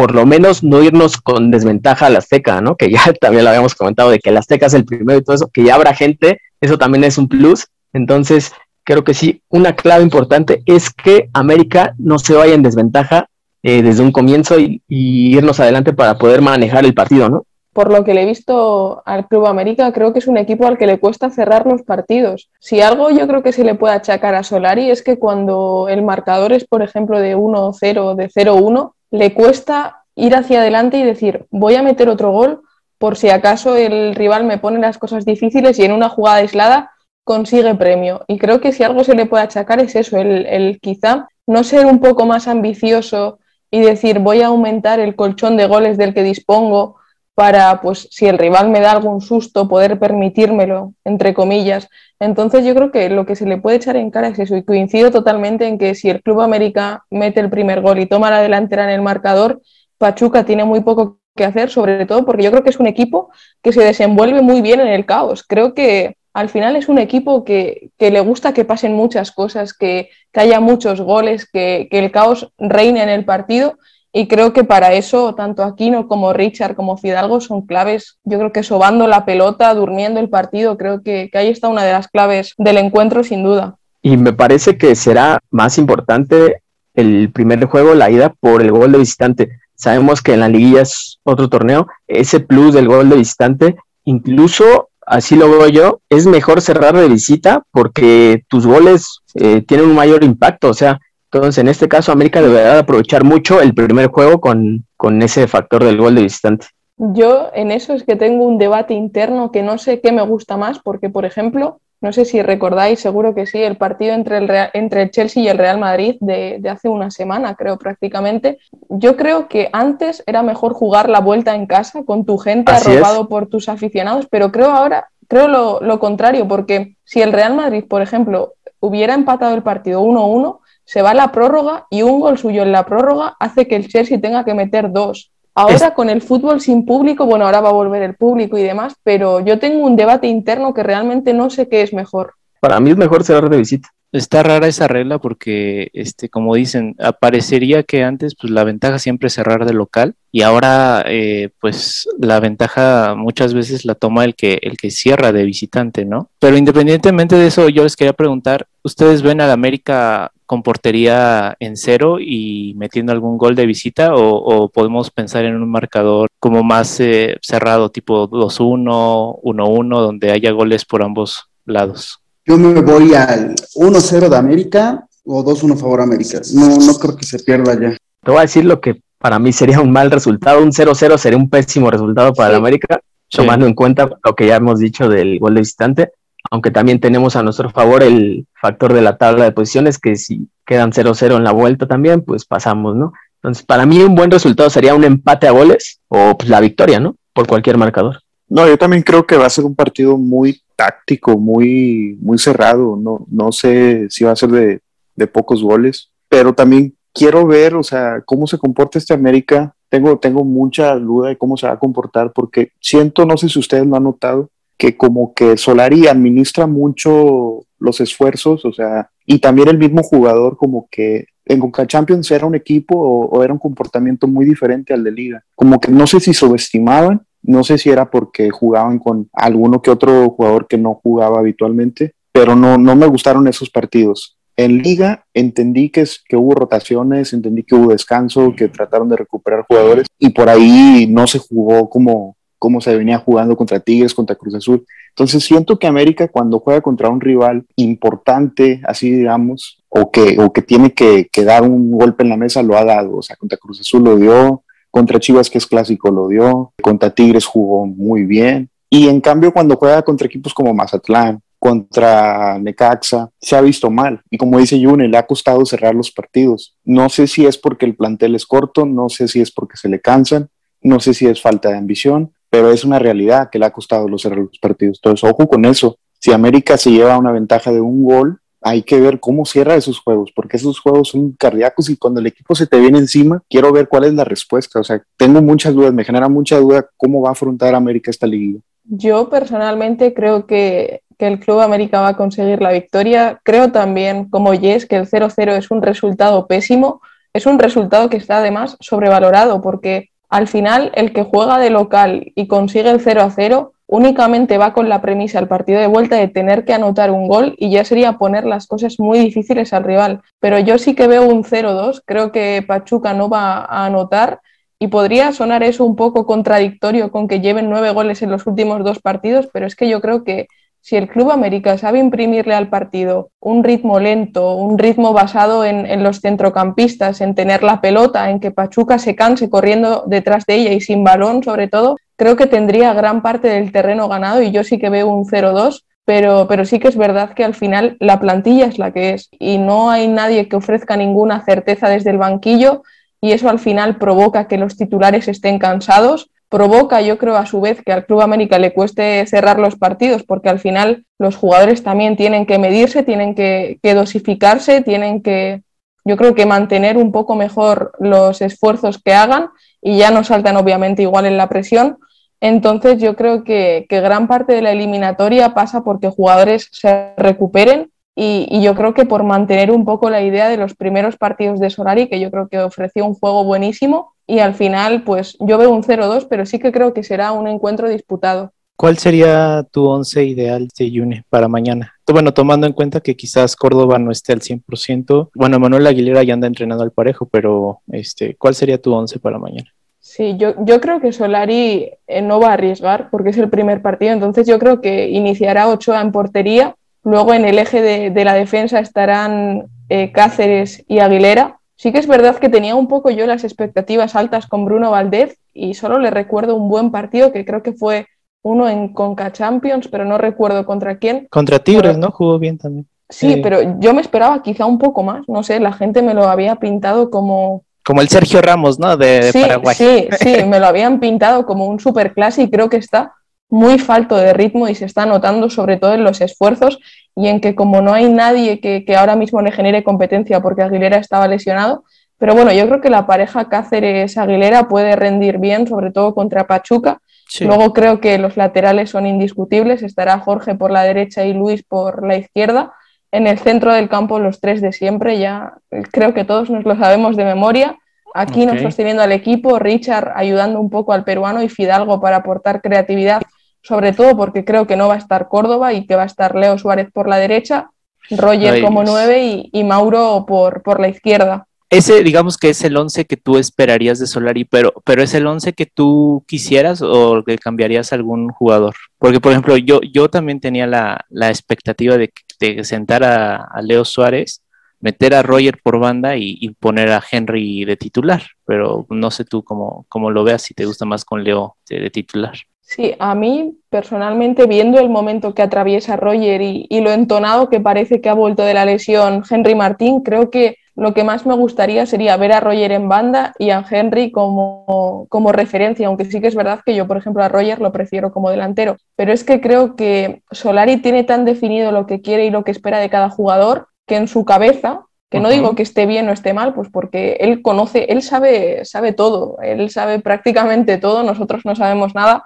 Speaker 4: por lo menos no irnos con desventaja a la Azteca, ¿no? Que ya (laughs) también lo habíamos comentado de que la Azteca es el primero y todo eso, que ya habrá gente, eso también es un plus. Entonces, creo que sí, una clave importante es que América no se vaya en desventaja eh, desde un comienzo y, y, irnos adelante para poder manejar el partido, ¿no?
Speaker 8: Por lo que le he visto al Club América, creo que es un equipo al que le cuesta cerrar los partidos. Si algo yo creo que se le puede achacar a Solari es que cuando el marcador es, por ejemplo, de 1-0 de 0-1, le cuesta ir hacia adelante y decir, voy a meter otro gol por si acaso el rival me pone las cosas difíciles y en una jugada aislada consigue premio. Y creo que si algo se le puede achacar es eso, el, el quizá no ser un poco más ambicioso y decir voy a aumentar el colchón de goles del que dispongo para, pues, si el rival me da algún susto, poder permitírmelo, entre comillas. Entonces yo creo que lo que se le puede echar en cara es eso, y coincido totalmente en que si el Club América mete el primer gol y toma la delantera en el marcador, Pachuca tiene muy poco que hacer, sobre todo porque yo creo que es un equipo que se desenvuelve muy bien en el caos. Creo que al final es un equipo que, le gusta que pasen muchas cosas, que, haya muchos goles, que, que, el caos reine en el partido. Y creo que para eso, tanto Aquino como Richard como Fidalgo son claves. Yo creo que sobando la pelota, durmiendo el partido, creo que, que ahí está una de las claves del encuentro, sin duda.
Speaker 4: Y me parece que será más importante el primer juego, la ida por el gol de visitante. Sabemos que en la liguilla es otro torneo, ese plus del gol de visitante, incluso así lo veo yo, es mejor cerrar de visita porque tus goles eh, tienen un mayor impacto. O sea, entonces en este caso América deberá aprovechar mucho el primer juego con, con ese factor del gol de visitante.
Speaker 8: Yo en eso es que tengo un debate interno que no sé qué me gusta más, porque por ejemplo, no sé si recordáis, seguro que sí, el partido entre el, entre el Chelsea y el Real Madrid de, de, hace una semana, creo prácticamente. Yo creo que antes era mejor jugar la vuelta en casa con tu gente Así arrobado es. por tus aficionados, pero creo ahora, creo lo, lo contrario, porque si el Real Madrid, por ejemplo, hubiera empatado el partido 1-1, se va a la prórroga y un gol suyo en la prórroga hace que el Chelsea tenga que meter dos. Ahora es... con el fútbol sin público, bueno, ahora va a volver el público y demás, pero yo tengo un debate interno que realmente no sé qué es mejor.
Speaker 4: Para mí es mejor cerrar de visita.
Speaker 7: Está rara esa regla porque, este, como dicen, aparecería que antes pues, la ventaja siempre es cerrar de local y ahora eh, pues la ventaja muchas veces la toma el que, el que cierra de visitante, ¿no? Pero independientemente de eso, yo les quería preguntar, ¿ustedes ven al América con portería en cero y metiendo algún gol de visita o, o podemos pensar en un marcador como más eh, cerrado, tipo 2-1, 1-1, donde haya goles por ambos lados?
Speaker 5: Yo me voy al 1-0 de América o 2-1 favor América. No, no creo que se pierda ya.
Speaker 4: Te voy a decir lo que para mí sería un mal resultado. Un 0-0 sería un pésimo resultado para sí. el América, sí. tomando en cuenta lo que ya hemos dicho del gol de visitante aunque también tenemos a nuestro favor el factor de la tabla de posiciones, que si quedan 0-0 en la vuelta también, pues pasamos, ¿no? Entonces, para mí un buen resultado sería un empate a goles o pues, la victoria, ¿no? Por cualquier marcador.
Speaker 6: No, yo también creo que va a ser un partido muy táctico, muy, muy cerrado. No, no sé si va a ser de, de pocos goles, pero también quiero ver, o sea, cómo se comporta este América. Tengo, tengo mucha duda de cómo se va a comportar porque siento, no sé si ustedes lo han notado, que como que Solari administra mucho los esfuerzos, o sea, y también el mismo jugador como que en Conca Champions era un equipo o, era un comportamiento muy diferente al de Liga. Como que no sé si subestimaban, no sé si era porque jugaban con alguno que otro jugador que no jugaba habitualmente, pero no, no me gustaron esos partidos. En Liga entendí que, que hubo rotaciones, entendí que hubo descanso, que trataron de recuperar jugadores y por ahí no se jugó como, cómo se venía jugando contra Tigres, contra Cruz Azul. Entonces siento que América cuando juega contra un rival importante, así digamos, o que, o que tiene que, que, dar un golpe en la mesa, lo ha dado. O sea, contra Cruz Azul lo dio, contra Chivas, que es clásico, lo dio, contra Tigres jugó muy bien. Y en cambio cuando juega contra equipos como Mazatlán, contra Necaxa, se ha visto mal. Y como dice Yune, le ha costado cerrar los partidos. No sé si es porque el plantel es corto, no sé si es porque se le cansan, no sé si es falta de ambición, pero es una realidad que le ha costado los cerrar los partidos. Entonces, ojo con eso. Si América se lleva una ventaja de un gol, hay que ver cómo cierra esos juegos, porque esos juegos son cardíacos y cuando el equipo se te viene encima, quiero ver cuál es la respuesta. O sea, tengo muchas dudas, me genera mucha duda cómo va a afrontar América esta liga.
Speaker 8: Yo personalmente creo que, que el Club América va a conseguir la victoria. Creo también, como Yes, que el 0-0 es un resultado pésimo. Es un resultado que está además sobrevalorado porque al final, el que juega de local y consigue el 0 a 0 únicamente va con la premisa al partido de vuelta de tener que anotar un gol y ya sería poner las cosas muy difíciles al rival. Pero yo sí que veo un 0-2, creo que Pachuca no va a anotar y podría sonar eso un poco contradictorio con que lleven nueve goles en los últimos dos partidos, pero es que yo creo que, si el Club América sabe imprimirle al partido un ritmo lento, un ritmo basado en, los centrocampistas, en tener la pelota, en que Pachuca se canse corriendo detrás de ella y sin balón sobre todo, creo que tendría gran parte del terreno ganado y yo sí que veo un 0-2 pero, pero sí que es verdad que al final la plantilla es la que es y no hay nadie que ofrezca ninguna certeza desde el banquillo y eso al final provoca que los titulares estén cansados, provoca yo creo a su vez que al Club América le cueste cerrar los partidos porque al final los jugadores también tienen que medirse, tienen que, dosificarse, tienen que yo creo que mantener un poco mejor los esfuerzos que hagan y ya no saltan obviamente igual en la presión, entonces yo creo que, que, gran parte de la eliminatoria pasa porque jugadores se recuperen y, y, yo creo que por mantener un poco la idea de los primeros partidos de Solari, que yo creo que ofreció un juego buenísimo y al final pues yo veo un 0-2, pero sí que creo que será un encuentro disputado.
Speaker 7: ¿Cuál sería tu once ideal de Yune para mañana? Bueno, tomando en cuenta que quizás Córdoba no esté al 100%, bueno, Manuel Aguilera ya anda entrenando al parejo, pero este, ¿cuál sería tu once para mañana?
Speaker 8: Sí, yo, yo creo que Solari eh, no va a arriesgar porque es el primer partido, entonces yo creo que iniciará Ochoa en portería, luego en el eje de, de la defensa estarán eh, Cáceres y Aguilera. Sí que es verdad que tenía un poco yo las expectativas altas con Bruno Valdez y solo le recuerdo un buen partido que creo que fue uno en Conca Champions, pero no recuerdo contra quién.
Speaker 7: Contra Tigres, ¿no? Jugó bien también.
Speaker 8: Sí, pero yo me esperaba quizá un poco más, no sé, la gente me lo había pintado como
Speaker 7: como el Sergio Ramos, ¿no? De, de
Speaker 8: sí,
Speaker 7: Paraguay.
Speaker 8: Sí, sí, (laughs) me lo habían pintado como un superclase y creo que está muy falto de ritmo y se está notando sobre todo en los esfuerzos y en que como no hay nadie que, que ahora mismo le genere competencia porque Aguilera estaba lesionado, pero bueno, yo creo que la pareja Cáceres-Aguilera puede rendir bien, sobre todo contra Pachuca. Sí. Luego creo que los laterales son indiscutibles, estará Jorge por la derecha y Luis por la izquierda en el centro del campo los tres de siempre, ya creo que todos nos lo sabemos de memoria. Aquí okay. nos sosteniendo al equipo, Richard ayudando un poco al peruano y Fidalgo para aportar creatividad, sobre todo porque creo que no va a estar Córdoba y que va a estar Leo Suárez por la derecha, Roger Ay, como nueve y, y, Mauro por, por la izquierda.
Speaker 7: Ese, digamos que es el once que tú esperarías de Solari, pero, pero es el once que tú quisieras o que cambiarías a algún jugador. Porque, por ejemplo, yo, yo también tenía la, la expectativa de, de sentar a, a, Leo Suárez, meter a Roger por banda y, y, poner a Henry de titular. Pero no sé tú cómo, cómo lo veas, si te gusta más con Leo de, de titular.
Speaker 8: Sí, a mí personalmente, viendo el momento que atraviesa Roger y, y, lo entonado que parece que ha vuelto de la lesión Henry Martín, creo que lo que más me gustaría sería ver a Roger en banda y a Henry como, como referencia, aunque sí que es verdad que yo, por ejemplo, a Roger lo prefiero como delantero. Pero es que creo que Solari tiene tan definido lo que quiere y lo que espera de cada jugador que en su cabeza que no digo que esté bien o esté mal, pues porque él conoce, él sabe, sabe todo, él sabe prácticamente todo, nosotros no sabemos nada,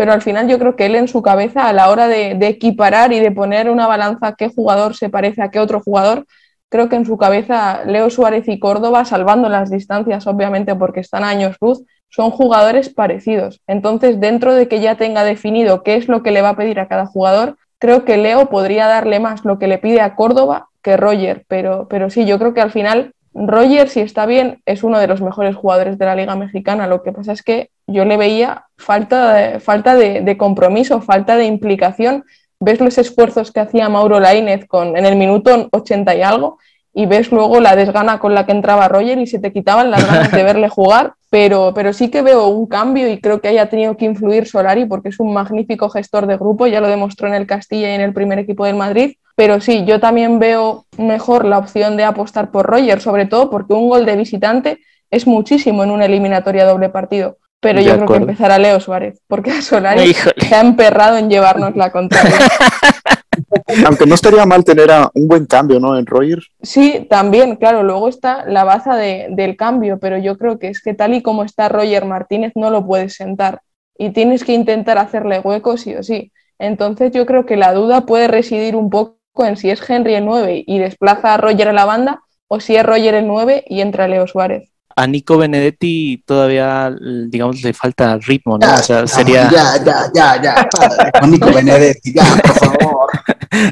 Speaker 8: pero al final yo creo que él en su cabeza a la hora de, equiparar y de poner una balanza qué jugador se parece a qué otro jugador, creo que en su cabeza Leo Suárez y Córdoba, salvando las distancias obviamente porque están a años luz, son jugadores parecidos. Entonces, dentro de que ya tenga definido qué es lo que le va a pedir a cada jugador, creo que Leo podría darle más lo que le pide a Córdoba que Roger, pero, pero sí, yo creo que al final Roger, si está bien, es uno de los mejores jugadores de la Liga Mexicana. Lo que pasa es que yo le veía falta de, falta de, de compromiso, falta de implicación. Ves los esfuerzos que hacía Mauro Lainez con, en el minuto 80 y algo y ves luego la desgana con la que entraba Roger y se te quitaban las ganas de verle (laughs) jugar, pero, pero sí que veo un cambio y creo que haya tenido que influir Solari porque es un magnífico gestor de grupo, ya lo demostró en el Castilla y en el primer equipo del Madrid, pero sí, yo también veo mejor la opción de apostar por Roger, sobre todo porque un gol de visitante es muchísimo en una eliminatoria doble partido. Pero de yo acuerdo. creo que empezará Leo Suárez, porque a Solari (laughs) Híjole. se ha emperrado en llevarnos la contraria. (laughs)
Speaker 6: Aunque no estaría mal tener a un buen cambio, ¿no? En Roger.
Speaker 8: Sí, también, claro, luego está la baza de, del cambio, pero yo creo que es que tal y como está Roger Martínez no lo puedes sentar y tienes que intentar hacerle hueco sí o sí. Entonces yo creo que la duda puede residir un poco en si es Henry el 9 y desplaza a Roger a la banda o si es Roger el 9 y entra Leo Suárez
Speaker 7: a Nico Benedetti todavía, digamos, le falta ritmo, ¿no?
Speaker 5: Ya,
Speaker 7: o sea, sería...
Speaker 5: Ya, ya, ya, ya, con Nico Benedetti, ya, por favor.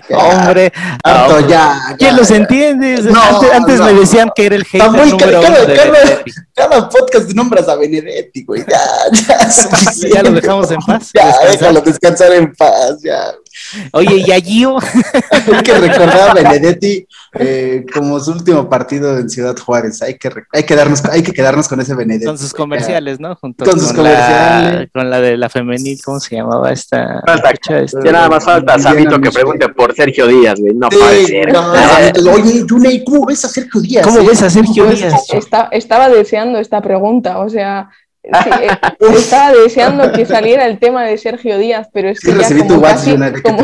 Speaker 7: Ya, (laughs) Hombre,
Speaker 5: harto, oh, ya, ya,
Speaker 7: ¿quién los
Speaker 5: ya.
Speaker 7: entiende?
Speaker 5: No,
Speaker 7: antes, antes
Speaker 5: no.
Speaker 7: me decían que era el hater
Speaker 5: Muy,
Speaker 7: número
Speaker 5: cada,
Speaker 7: uno de
Speaker 5: cada, podcast nombras a Benedetti, güey, ya, ya, (laughs)
Speaker 7: Ya lo dejamos en paz.
Speaker 5: Ya,
Speaker 7: descansar.
Speaker 5: déjalo descansar en paz, ya.
Speaker 7: Oye, ¿y a Gio? (laughs)
Speaker 5: Hay que recordar a Benedetti eh, como su último partido en Ciudad Juárez. Hay que, hay que, darnos, hay que quedarnos con ese Benedetti.
Speaker 7: Con sus comerciales, ¿no? Junto
Speaker 5: Con sus
Speaker 7: La,
Speaker 5: comerciales.
Speaker 7: con la de la femenil, ¿cómo se llamaba esta?
Speaker 4: Falta-
Speaker 7: muchacha, este?
Speaker 4: Ya nada más falta
Speaker 5: Viviana
Speaker 4: Que pregunte por Sergio Díaz, güey. No
Speaker 5: Sí,
Speaker 4: puede ser.
Speaker 5: no, oye, Yunei, ¿cómo ves a Sergio Díaz?
Speaker 7: ¿Cómo
Speaker 5: eh?
Speaker 7: ves a Sergio
Speaker 8: Pues,
Speaker 7: Díaz?
Speaker 8: está- estaba deseando esta pregunta, o sea, sí, eh, (laughs) estaba deseando que saliera el tema de Sergio Díaz, pero es
Speaker 5: Sí,
Speaker 8: que ya
Speaker 5: recibí
Speaker 8: casi,
Speaker 5: que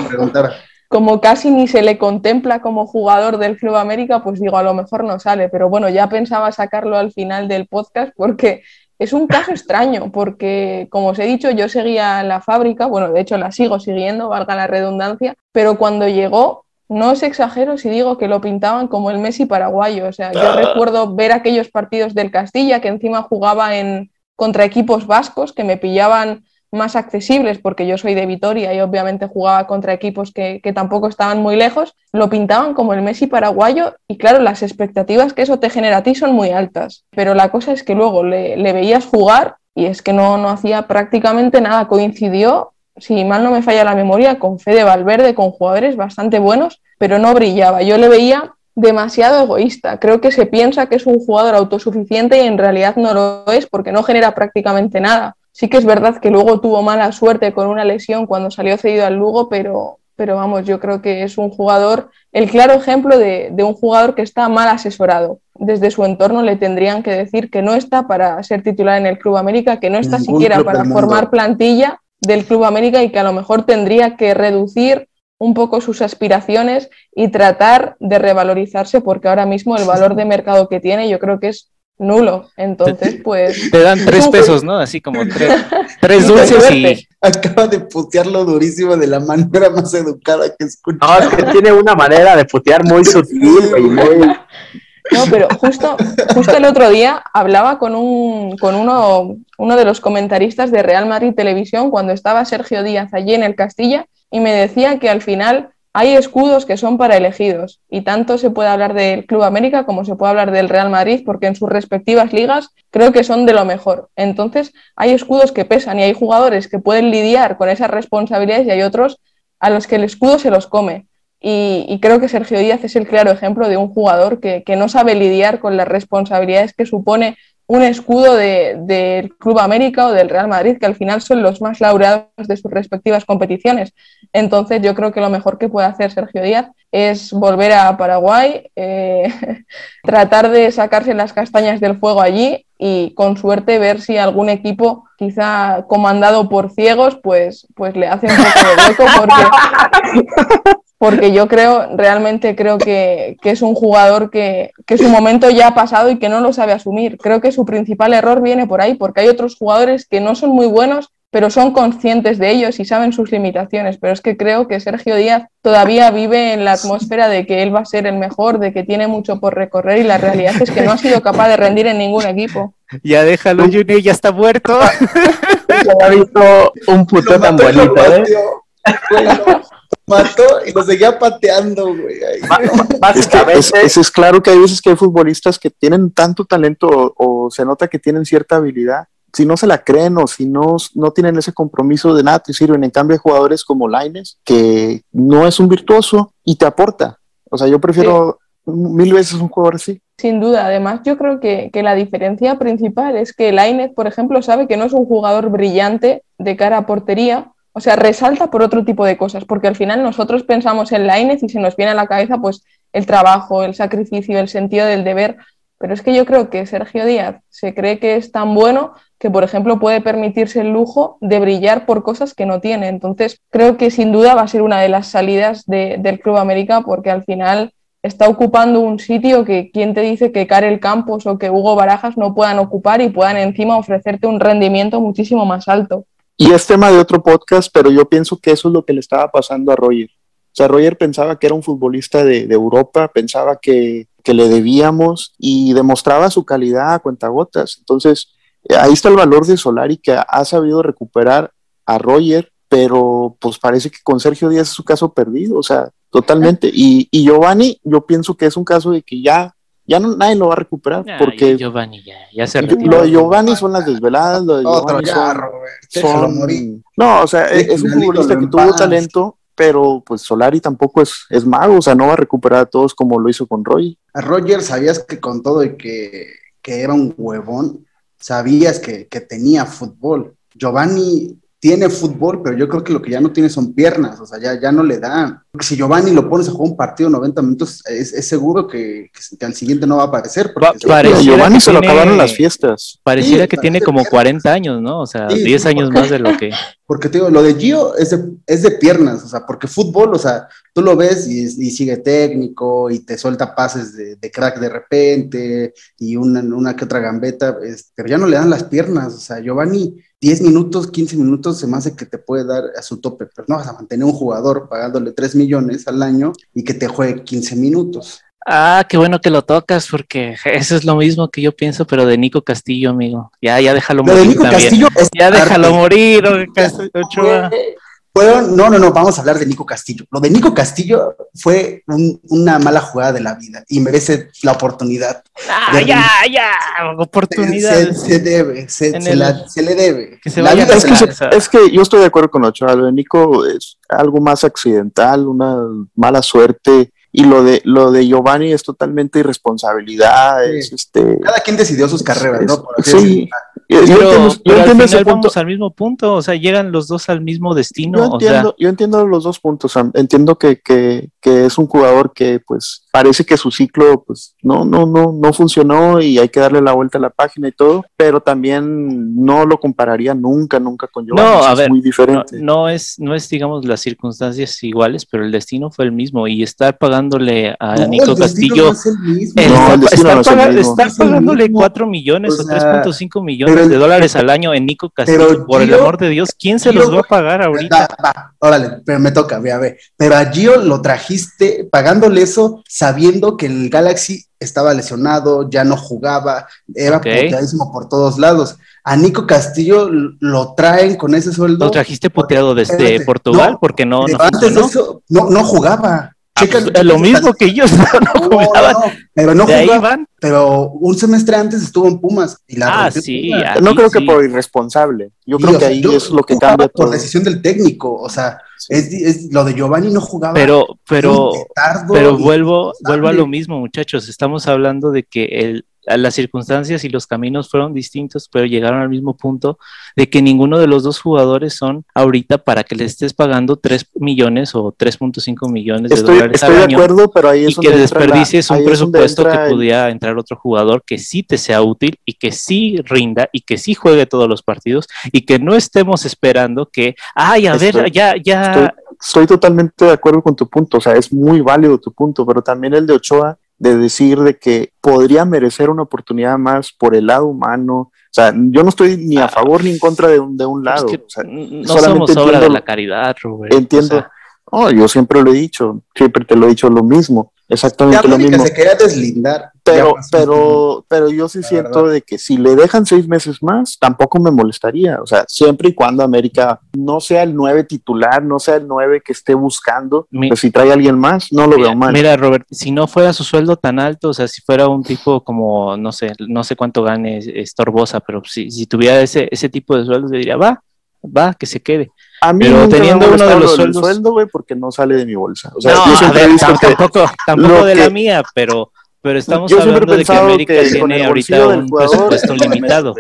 Speaker 8: como casi ni se le contempla como jugador del Club América, pues digo, a lo mejor no sale, pero bueno, ya pensaba sacarlo al final del podcast porque es un caso extraño, porque como os he dicho, yo seguía la fábrica, bueno, de hecho la sigo siguiendo, valga la redundancia, pero cuando llegó, no os exagero si digo que lo pintaban como el Messi paraguayo, o sea, yo recuerdo ver aquellos partidos del Castilla que encima jugaba en contra equipos vascos que me pillaban más accesibles porque yo soy de Vitoria y obviamente jugaba contra equipos que, que tampoco estaban muy lejos, lo pintaban como el Messi paraguayo y claro, las expectativas que eso te genera a ti son muy altas. Pero la cosa es que luego le, le veías jugar y es que no, no hacía prácticamente nada, coincidió, si mal no me falla la memoria, con Fede Valverde, con jugadores bastante buenos, pero no brillaba. Yo le veía demasiado egoísta. Creo que se piensa que es un jugador autosuficiente y en realidad no lo es porque no genera prácticamente nada. Sí que es verdad que luego tuvo mala suerte con una lesión cuando salió cedido al Lugo, pero, pero vamos, yo creo que es un jugador, el claro ejemplo de, de un jugador que está mal asesorado. Desde su entorno le tendrían que decir que no está para ser titular en el Club América, que no está
Speaker 5: Ningún
Speaker 8: siquiera para formar plantilla del Club América y que a lo mejor tendría que reducir un poco sus aspiraciones y tratar de revalorizarse porque ahora mismo el valor de mercado que tiene yo creo que es nulo. Entonces, (laughs) pues...
Speaker 7: Te dan
Speaker 8: es
Speaker 7: tres (laughs) pesos, ¿no? Así como tres, (laughs) tres dulces y
Speaker 5: Acaba de putearlo durísimo de la manera más educada que escuché.
Speaker 4: No, es que tiene una manera de putear muy sutil, güey. muy-
Speaker 8: No, pero justo, justo el otro día hablaba con, un, con uno, uno de los comentaristas de Real Madrid Televisión cuando estaba Sergio Díaz allí en el Castilla y me decía que al final hay escudos que son para elegidos y tanto se puede hablar del Club América como se puede hablar del Real Madrid porque en sus respectivas ligas creo que son de lo mejor. Entonces hay escudos que pesan y hay jugadores que pueden lidiar con esas responsabilidades y hay otros a los que el escudo se los come. Y, creo que Sergio Díaz es el claro ejemplo de un jugador que no sabe lidiar con las responsabilidades que supone un escudo de- del Club América o del Real Madrid, que al final son los más laureados de sus respectivas competiciones. Entonces yo creo que lo mejor que puede hacer Sergio Díaz es volver a Paraguay, eh, (laughs) tratar de sacarse las castañas del fuego allí y con suerte ver si algún equipo, quizá comandado por ciegos, pues, pues le hace un poco de hueco porque (laughs) porque yo creo, realmente creo que, que es un jugador que, que su momento ya ha pasado y que no lo sabe asumir. Creo que su principal error viene por ahí, porque hay otros jugadores que no son muy buenos, pero son conscientes de ellos y saben sus limitaciones. Pero es que creo que Sergio Díaz todavía vive en la atmósfera de que él va a ser el mejor, de que tiene mucho por recorrer y la realidad es que no ha sido capaz de rendir en ningún equipo.
Speaker 7: ya déjalo, Junior, ya está muerto. (laughs)
Speaker 4: Había visto un puto tan bonito, ¿eh?
Speaker 5: Mató y lo seguía pateando, güey. (laughs)
Speaker 6: Es que es, es- es claro que hay veces que hay futbolistas que tienen tanto talento o, o se nota que tienen cierta habilidad. Si no se la creen o si no, no tienen ese compromiso de nada, te sirven. En cambio, hay jugadores como Laines, que no es un virtuoso y te aporta. O sea, yo prefiero mil veces un jugador así.
Speaker 8: Sin duda, además yo creo que, que la diferencia principal es que Lainez, por ejemplo, sabe que no es un jugador brillante de cara a portería, o sea, resalta por otro tipo de cosas, porque al final nosotros pensamos en Lainez y se nos viene a la cabeza pues el trabajo, el sacrificio, el sentido del deber, pero es que yo creo que Sergio Díaz se cree que es tan bueno que, por ejemplo, puede permitirse el lujo de brillar por cosas que no tiene. Entonces, creo que sin duda va a ser una de las salidas de- del Club América, porque al final está ocupando un sitio que quién te dice que Karel Campos o que Hugo Barajas no puedan ocupar y puedan encima ofrecerte un rendimiento muchísimo más alto.
Speaker 6: Y es tema de otro podcast, pero yo pienso que eso es lo que le estaba pasando a Roger. O sea, Roger pensaba que era un futbolista de, Europa, pensaba que, que le debíamos y demostraba su calidad a cuentagotas. Entonces, eh, ahí está el valor de Solari que ha sabido recuperar a Roger, pero pues parece que con Sergio Díaz es su caso perdido, o sea, totalmente. Y, y Giovanni, yo pienso que es un caso de que ya, ya no, nadie lo va a recuperar,
Speaker 7: Ya,
Speaker 6: porque
Speaker 7: Giovanni ya, ya se
Speaker 6: lo
Speaker 7: retiró.
Speaker 6: de Giovanni son las desveladas, lo de
Speaker 5: Otro
Speaker 6: Giovanni
Speaker 5: ya,
Speaker 6: son- son-. No, o sea, es un futbolista que tuvo talento, pero pues Solari tampoco es, es mago, o sea, no va a recuperar a todos como lo hizo con Roy.
Speaker 5: A Roger sabías que con todo y que, que era un huevón, sabías que, que tenía fútbol. Giovanni tiene fútbol, pero yo creo que lo que ya no tiene son piernas, o sea, ya, ya no le dan. Porque si Giovanni lo pones a jugar un partido 90 minutos, es, es seguro que, que, que al siguiente no va a aparecer.
Speaker 7: pareciera
Speaker 6: Giovanni
Speaker 7: que
Speaker 6: se lo
Speaker 7: tiene-
Speaker 6: acabaron las fiestas.
Speaker 7: Pareciera
Speaker 5: Sí,
Speaker 7: que tiene como
Speaker 5: que-
Speaker 7: 40 años, ¿no? O sea,
Speaker 5: Sí,
Speaker 7: 10
Speaker 5: sí,
Speaker 7: años más de lo que... (laughs)
Speaker 5: Porque te digo, lo de Gio es de, es de piernas, o sea, porque fútbol, o sea, tú lo ves y, sigue técnico y te suelta pases de, crack de repente y una, una que otra gambeta, es- pero ya no le dan las piernas, o sea, Giovanni, 10 minutos, 15 minutos se me hace que te puede dar a su tope, pero no vas a mantener un jugador pagándole 3 millones al año y que te juegue 15 minutos.
Speaker 7: Ah, qué bueno que lo tocas, porque (laughs) eso es lo mismo que yo pienso, pero de Nico Castillo, amigo. Ya, ya déjalo
Speaker 5: Lo de
Speaker 7: morir
Speaker 5: Nico
Speaker 7: también.
Speaker 5: Castillo es
Speaker 7: Ya déjalo morir, Ochoa.
Speaker 5: Fueron- no, no, no, vamos a hablar de Nico Castillo. Lo de Nico Castillo fue un- una mala jugada de la vida y merece la oportunidad.
Speaker 7: Ah,
Speaker 5: de-
Speaker 7: ya, ya,
Speaker 5: Se,
Speaker 7: oportunidades.
Speaker 5: se debe, se, se
Speaker 7: el-
Speaker 5: la- se le debe.
Speaker 7: que se
Speaker 5: la
Speaker 7: vaya
Speaker 5: vida
Speaker 7: a
Speaker 5: se
Speaker 6: Es que,
Speaker 5: la-
Speaker 6: se- es que yo estoy de acuerdo con Ochoa, lo de Nico es algo más accidental, una mala suerte, y lo de lo de Giovanni es totalmente irresponsabilidad,
Speaker 5: Sí.
Speaker 6: es este
Speaker 5: Cada quien decidió sus carreras,
Speaker 6: es-
Speaker 5: ¿no? Por
Speaker 6: sí, yo,
Speaker 7: Pero,
Speaker 6: entiendo, yo
Speaker 7: pero al
Speaker 6: entiendo ese
Speaker 7: final
Speaker 6: punto.
Speaker 7: vamos al mismo punto, o sea, llegan los dos al mismo destino,
Speaker 6: Yo
Speaker 7: o sea,
Speaker 6: entiendo, yo entiendo los dos puntos, Sam. Entiendo que, que, que es un jugador que pues parece que su ciclo pues no, no, no, no funcionó y hay que darle la vuelta a la página y todo, pero también no lo compararía nunca, nunca con Giovanni.
Speaker 7: No,
Speaker 6: o
Speaker 7: a
Speaker 6: es
Speaker 7: ver,
Speaker 6: muy
Speaker 7: no,
Speaker 6: diferente.
Speaker 7: no es, no es, digamos, las circunstancias iguales, pero el destino fue el mismo y estar pagándole a
Speaker 5: No,
Speaker 7: Nico
Speaker 5: el
Speaker 7: Castillo
Speaker 5: no es el mismo.
Speaker 7: El
Speaker 6: No,
Speaker 7: estar-
Speaker 6: el
Speaker 7: pagándole
Speaker 5: mismo.
Speaker 7: 4 millones
Speaker 5: O
Speaker 7: o,
Speaker 5: sea,
Speaker 7: 3.5 millones de dólares al año en Nico Castillo,
Speaker 5: pero
Speaker 7: por el amor de Dios, ¿quién se
Speaker 5: Gio-
Speaker 7: los va a pagar ahorita?
Speaker 5: Va, va, órale, pero me toca, ve a ver. Pero a Gio lo trajiste pagándole eso, sabiendo que el Galaxy estaba lesionado, ya no jugaba, era
Speaker 7: Ok.
Speaker 5: puteadísimo por todos lados. A Nico Castillo lo traen con ese sueldo.
Speaker 7: ¿Lo trajiste puteado desde Portugal?
Speaker 5: no,
Speaker 7: porque no, no
Speaker 5: antes de eso, no, no jugaba.
Speaker 7: Ah, pues, es lo mismo que ellos, (laughs) no,
Speaker 5: No, no,
Speaker 7: jugaban.
Speaker 5: no, pero no
Speaker 7: de ahí
Speaker 5: jugaba.
Speaker 7: van.
Speaker 5: Pero un semestre antes estuvo en Pumas y la
Speaker 7: Ah, sí,
Speaker 6: no
Speaker 7: sí,
Speaker 6: creo que por irresponsable. Yo creo que
Speaker 5: sea,
Speaker 6: ahí
Speaker 5: yo-
Speaker 6: es lo que cambia
Speaker 5: por
Speaker 6: todo.
Speaker 5: decisión del técnico, o sea, es, es- lo de Giovanni no jugaba.
Speaker 7: Pero, pero, pero vuelvo, vuelvo a lo mismo, muchachos. Estamos hablando de que el, las circunstancias y los caminos fueron distintos, pero llegaron al mismo punto de que ninguno de los dos jugadores son ahorita para que le estés pagando 3 millones o 3.5 millones de
Speaker 6: Estoy,
Speaker 7: dólares
Speaker 6: estoy
Speaker 7: al
Speaker 6: de
Speaker 7: año
Speaker 6: acuerdo, pero ahí es
Speaker 7: y que
Speaker 6: donde la-
Speaker 7: desperdicies un presupuesto que
Speaker 6: el-
Speaker 7: pudiera entrar otro jugador que sí te sea útil y que sí rinda y que sí juegue todos los partidos y que no estemos esperando que, ay, a ver, ya, ya,
Speaker 6: Estoy, estoy totalmente de acuerdo con tu punto, o sea, es muy válido tu punto, pero también el de Ochoa de decir de que podría merecer una oportunidad más por el lado humano. O sea, yo no estoy ni a
Speaker 7: Ah,
Speaker 6: favor ni en contra de un, de un
Speaker 7: es
Speaker 6: lado.
Speaker 7: que
Speaker 6: o sea,
Speaker 7: no
Speaker 6: solamente
Speaker 7: somos obra de la caridad, Rubén.
Speaker 6: entiendo.
Speaker 7: O sea,
Speaker 6: Oh, yo siempre lo he dicho, siempre te lo he dicho lo mismo,
Speaker 5: Ya
Speaker 6: exactamente lo mismo.
Speaker 5: se quería deslindar.
Speaker 6: Pero, pero, pero yo sí
Speaker 5: La
Speaker 6: siento
Speaker 5: verdad.
Speaker 6: de que si le dejan seis meses más, tampoco me molestaría. O sea, siempre y cuando América no sea el nueve titular, no sea el nueve que esté buscando,
Speaker 7: Mi-
Speaker 6: pues si trae a alguien más, no lo
Speaker 7: mira,
Speaker 6: veo mal.
Speaker 7: mira, Robert, si no fuera su sueldo tan alto, o sea, si fuera un tipo como, no sé, no sé cuánto gane Estorbosa, pero si, si tuviera ese, ese tipo de sueldo, diría, va, va, que se quede.
Speaker 6: A mí
Speaker 7: Pero teniendo uno de los sueldos-
Speaker 6: sueldo, güey, porque no sale de mi bolsa. O sea,
Speaker 7: no,
Speaker 6: yo
Speaker 7: a
Speaker 6: siempre
Speaker 7: ver, tampoco, tampoco de la
Speaker 6: que-
Speaker 7: mía, pero, pero estamos
Speaker 6: yo
Speaker 7: hablando de que América
Speaker 6: que
Speaker 7: tiene ahorita un presupuesto (laughs) limitado.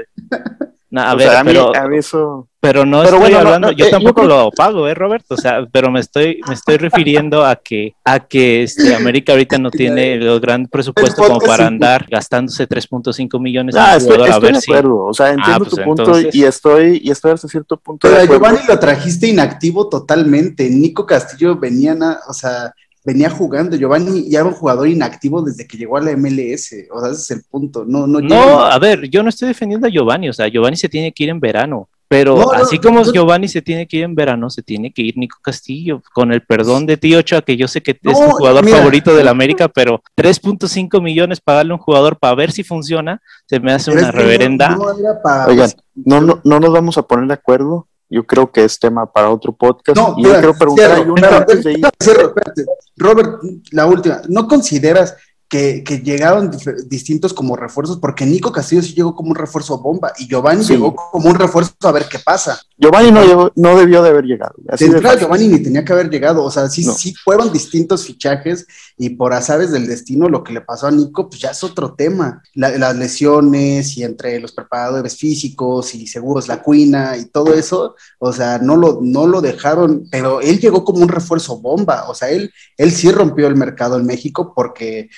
Speaker 7: No, a
Speaker 6: o
Speaker 7: ver,
Speaker 6: sea, a mí,
Speaker 7: pero,
Speaker 6: a mí eso...
Speaker 7: pero no
Speaker 6: pero
Speaker 7: estoy
Speaker 6: bueno, no,
Speaker 7: hablando,
Speaker 6: no,
Speaker 7: yo
Speaker 6: eh, yo
Speaker 7: tampoco
Speaker 6: creo-
Speaker 7: lo pago, eh, Roberto, o sea, pero me estoy, me estoy refiriendo a que, a que este, América ahorita no (laughs) tiene el gran presupuesto como para andar gastándose 3.5 millones en
Speaker 6: Ah,
Speaker 7: un
Speaker 6: estoy,
Speaker 7: jugador a ver
Speaker 6: de
Speaker 7: si.
Speaker 6: acuerdo, o sea, entiendo
Speaker 7: pues
Speaker 6: tu punto
Speaker 7: entonces-
Speaker 6: y estoy, y estoy hasta cierto punto
Speaker 5: Pero
Speaker 6: de
Speaker 5: a
Speaker 6: acuerdo.
Speaker 5: Giovanni lo trajiste inactivo totalmente. Nico Castillo venía, na- o sea, venía jugando. Giovanni ya era un jugador inactivo desde que llegó a la MLS. O sea, ese es el punto. No, no,
Speaker 7: No,
Speaker 5: llega-
Speaker 7: a ver, yo no estoy defendiendo a Giovanni, o sea, Giovanni se tiene que ir en verano, pero
Speaker 5: No, no,
Speaker 7: así como Giovanni se tiene que ir en verano, se tiene que ir Nico Castillo, con el perdón de tío Ochoa, que yo sé que es tu jugador
Speaker 5: mira.
Speaker 7: favorito del América, pero 3.5 millones pagarle a un jugador para ver si funciona, se me hace una reverenda.
Speaker 5: para-
Speaker 6: Oigan, no, no, no nos vamos a poner de acuerdo. Yo creo que es tema para otro podcast.
Speaker 5: No,
Speaker 6: y yo quiero preguntar
Speaker 5: cierro,
Speaker 6: antes de ir.
Speaker 5: cierro, espérate. Robert, la última. ¿No consideras que, que llegaron distintos como refuerzos? Porque Nico Castillo sí llegó como un refuerzo bomba y Giovanni
Speaker 6: Sí.
Speaker 5: llegó como un refuerzo a ver qué pasa.
Speaker 6: Giovanni no, no debió de haber llegado.
Speaker 5: Así de Giovanni ni tenía que haber llegado. O sea, sí, sí fueron distintos fichajes y por azares del destino lo que le pasó a Nico, pues ya es otro tema. las lesiones y entre los preparadores físicos y seguros la cuina y todo eso, o sea, no lo, no lo dejaron, pero él llegó como un refuerzo bomba. O sea, él, él sí rompió el mercado en México porque,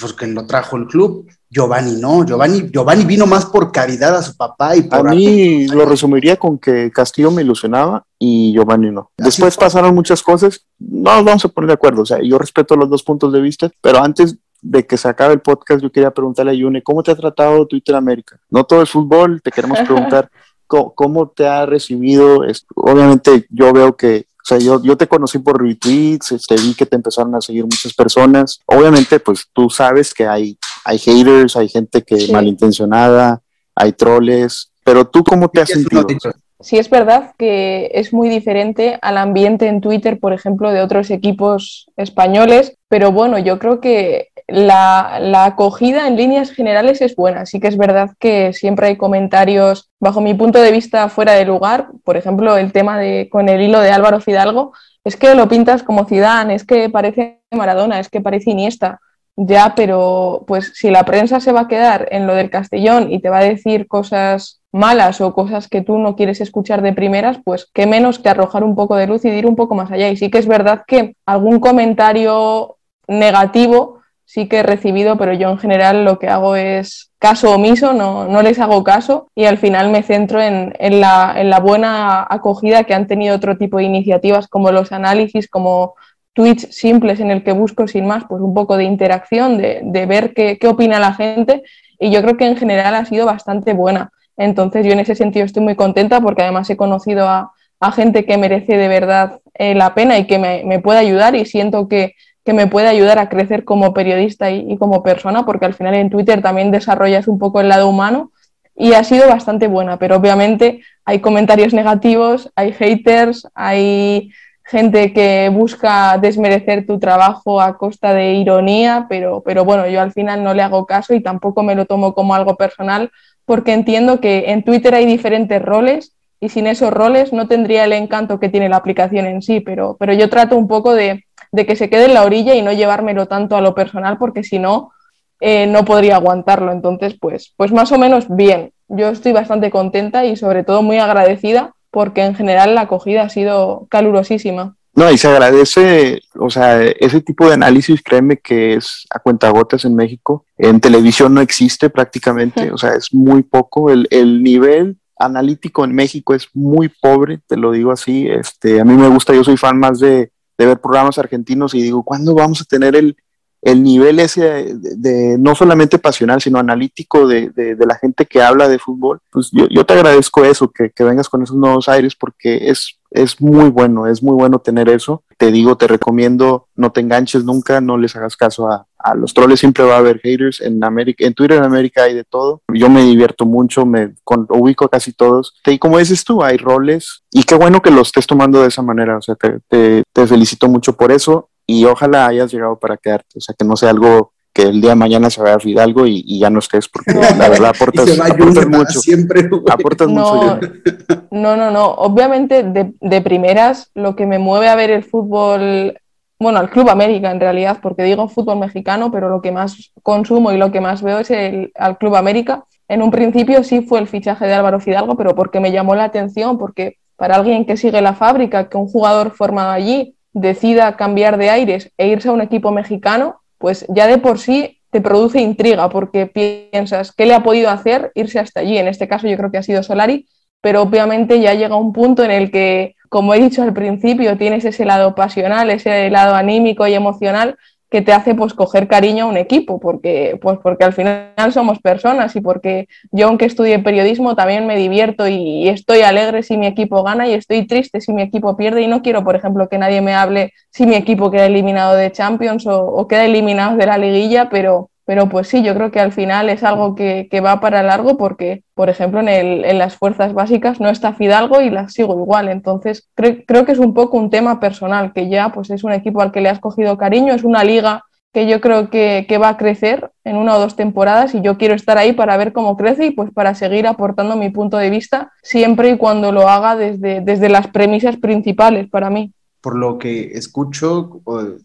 Speaker 5: porque lo trajo el club Giovanni no, Giovanni, Giovanni vino más por caridad a su papá y por...
Speaker 6: A mí lo resumiría con que Castillo me ilusionaba y Giovanni no. Después pasaron muchas cosas, no nos vamos a poner de acuerdo, o sea, yo respeto los dos puntos de vista, pero antes de que se acabe el podcast, yo quería preguntarle a Yune, ¿cómo te ha tratado Twitter América? No todo es fútbol, te queremos preguntar (laughs) cómo, te ha recibido. Obviamente yo veo que o sea, yo, yo te conocí por retweets, te este, vi que te empezaron a seguir muchas personas. Obviamente, pues tú sabes que hay, hay haters, hay gente que malintencionada, hay troles, pero tú cómo te has sentido?
Speaker 8: Sí, es verdad que es muy diferente al ambiente en Twitter, por ejemplo, de otros equipos españoles, pero bueno, yo creo que la, acogida en líneas generales es buena. Sí que es verdad que siempre hay comentarios, bajo mi punto de vista, fuera de lugar. Por ejemplo, el tema de con el hilo de Álvaro Fidalgo, es que lo pintas como Zidane, es que parece Maradona, es que parece Iniesta. Ya, pero pues si la prensa se va a quedar en lo del Castellón y te va a decir cosas malas o cosas que tú no quieres escuchar de primeras, pues qué menos que arrojar un poco de luz y ir un poco más allá. Y sí que es verdad que algún comentario negativo sí que he recibido, pero yo en general lo que hago es caso omiso, no, no les hago caso y al final me centro en, la, en, la, buena acogida que han tenido otro tipo de iniciativas como los análisis, como tweets simples en el que busco sin más pues un poco de interacción, de, de ver qué, qué, opina la gente y yo creo que en general ha sido bastante buena. Entonces yo en ese sentido estoy muy contenta porque además he conocido a, a gente que merece de verdad eh, la pena y que me, me puede ayudar y siento que que me puede ayudar a crecer como periodista y, como persona, porque al final en Twitter también desarrollas un poco el lado humano y ha sido bastante buena, pero obviamente hay comentarios negativos, hay haters, hay gente que busca desmerecer tu trabajo a costa de ironía, pero, pero bueno, yo al final no le hago caso y tampoco me lo tomo como algo personal, porque entiendo que en Twitter hay diferentes roles y sin esos roles no tendría el encanto que tiene la aplicación en sí, pero, pero yo trato un poco de que se quede en la orilla y no llevármelo tanto a lo personal, porque si no, eh, no podría aguantarlo. Entonces, pues, pues más o menos bien. Yo estoy bastante contenta y sobre todo muy agradecida porque en general la acogida ha sido calurosísima.
Speaker 6: No, y se agradece, o sea, ese tipo de análisis, créeme que es a cuentagotas en México. En televisión no existe prácticamente, o sea, es muy poco. El, el nivel analítico en México es muy pobre, te lo digo así. Este, a mí me gusta, yo soy fan más de, de ver programas argentinos y digo, ¿cuándo vamos a tener el, el nivel ese de, no solamente pasional, sino analítico de, de, la gente que habla de fútbol? Pues yo, yo te agradezco eso, que, que, vengas con esos nuevos aires, porque es, es muy bueno, es muy bueno tener eso. Te digo, te recomiendo, no te enganches nunca, no les hagas caso a, a los troles, siempre va a haber haters. En, América, en Twitter en América hay de todo. Yo me divierto mucho, me ubico a casi todos. Y como dices tú, hay roles y qué bueno que los estés tomando de esa manera. O sea, te, te, felicito mucho por eso y ojalá hayas llegado para quedarte. O sea, que no sea algo que el día de mañana se vaya a olvidar algo y, ya no estés, porque la (laughs) verdad aportas, mucho.
Speaker 5: Siempre,
Speaker 6: aportas
Speaker 8: no,
Speaker 6: mucho.
Speaker 8: No, no, no. Obviamente, de, de, primeras, lo que me mueve a ver el fútbol bueno, al Club América en realidad, porque digo fútbol mexicano, pero lo que más consumo y lo que más veo es el, al Club América. En un principio sí fue el fichaje de Álvaro Fidalgo, pero porque me llamó la atención, porque para alguien que sigue la fábrica, que un jugador formado allí decida cambiar de aires e irse a un equipo mexicano, pues ya de por sí te produce intriga, porque piensas, ¿qué le ha podido hacer irse hasta allí? En este caso yo creo que ha sido Solari, pero obviamente ya llega un punto en el que como he dicho al principio, tienes ese lado pasional, ese lado anímico y emocional que te hace pues coger cariño a un equipo, porque, pues, porque al final somos personas y porque yo aunque estudie periodismo también me divierto y, estoy alegre si mi equipo gana y estoy triste si mi equipo pierde. Y no quiero, por ejemplo, que nadie me hable si mi equipo queda eliminado de Champions o, o queda eliminado de la liguilla, pero, pero pues sí, yo creo que al final es algo que, va para largo porque, por ejemplo, en, el, en, las fuerzas básicas no está Fidalgo y las sigo igual. Entonces, creo que es un poco un tema personal, que ya pues es un equipo al que le has cogido cariño, es una liga que yo creo que, que, va a crecer en una o dos temporadas y yo quiero estar ahí para ver cómo crece y pues para seguir aportando mi punto de vista siempre y cuando lo haga desde, desde las premisas principales para mí
Speaker 5: por lo que escucho,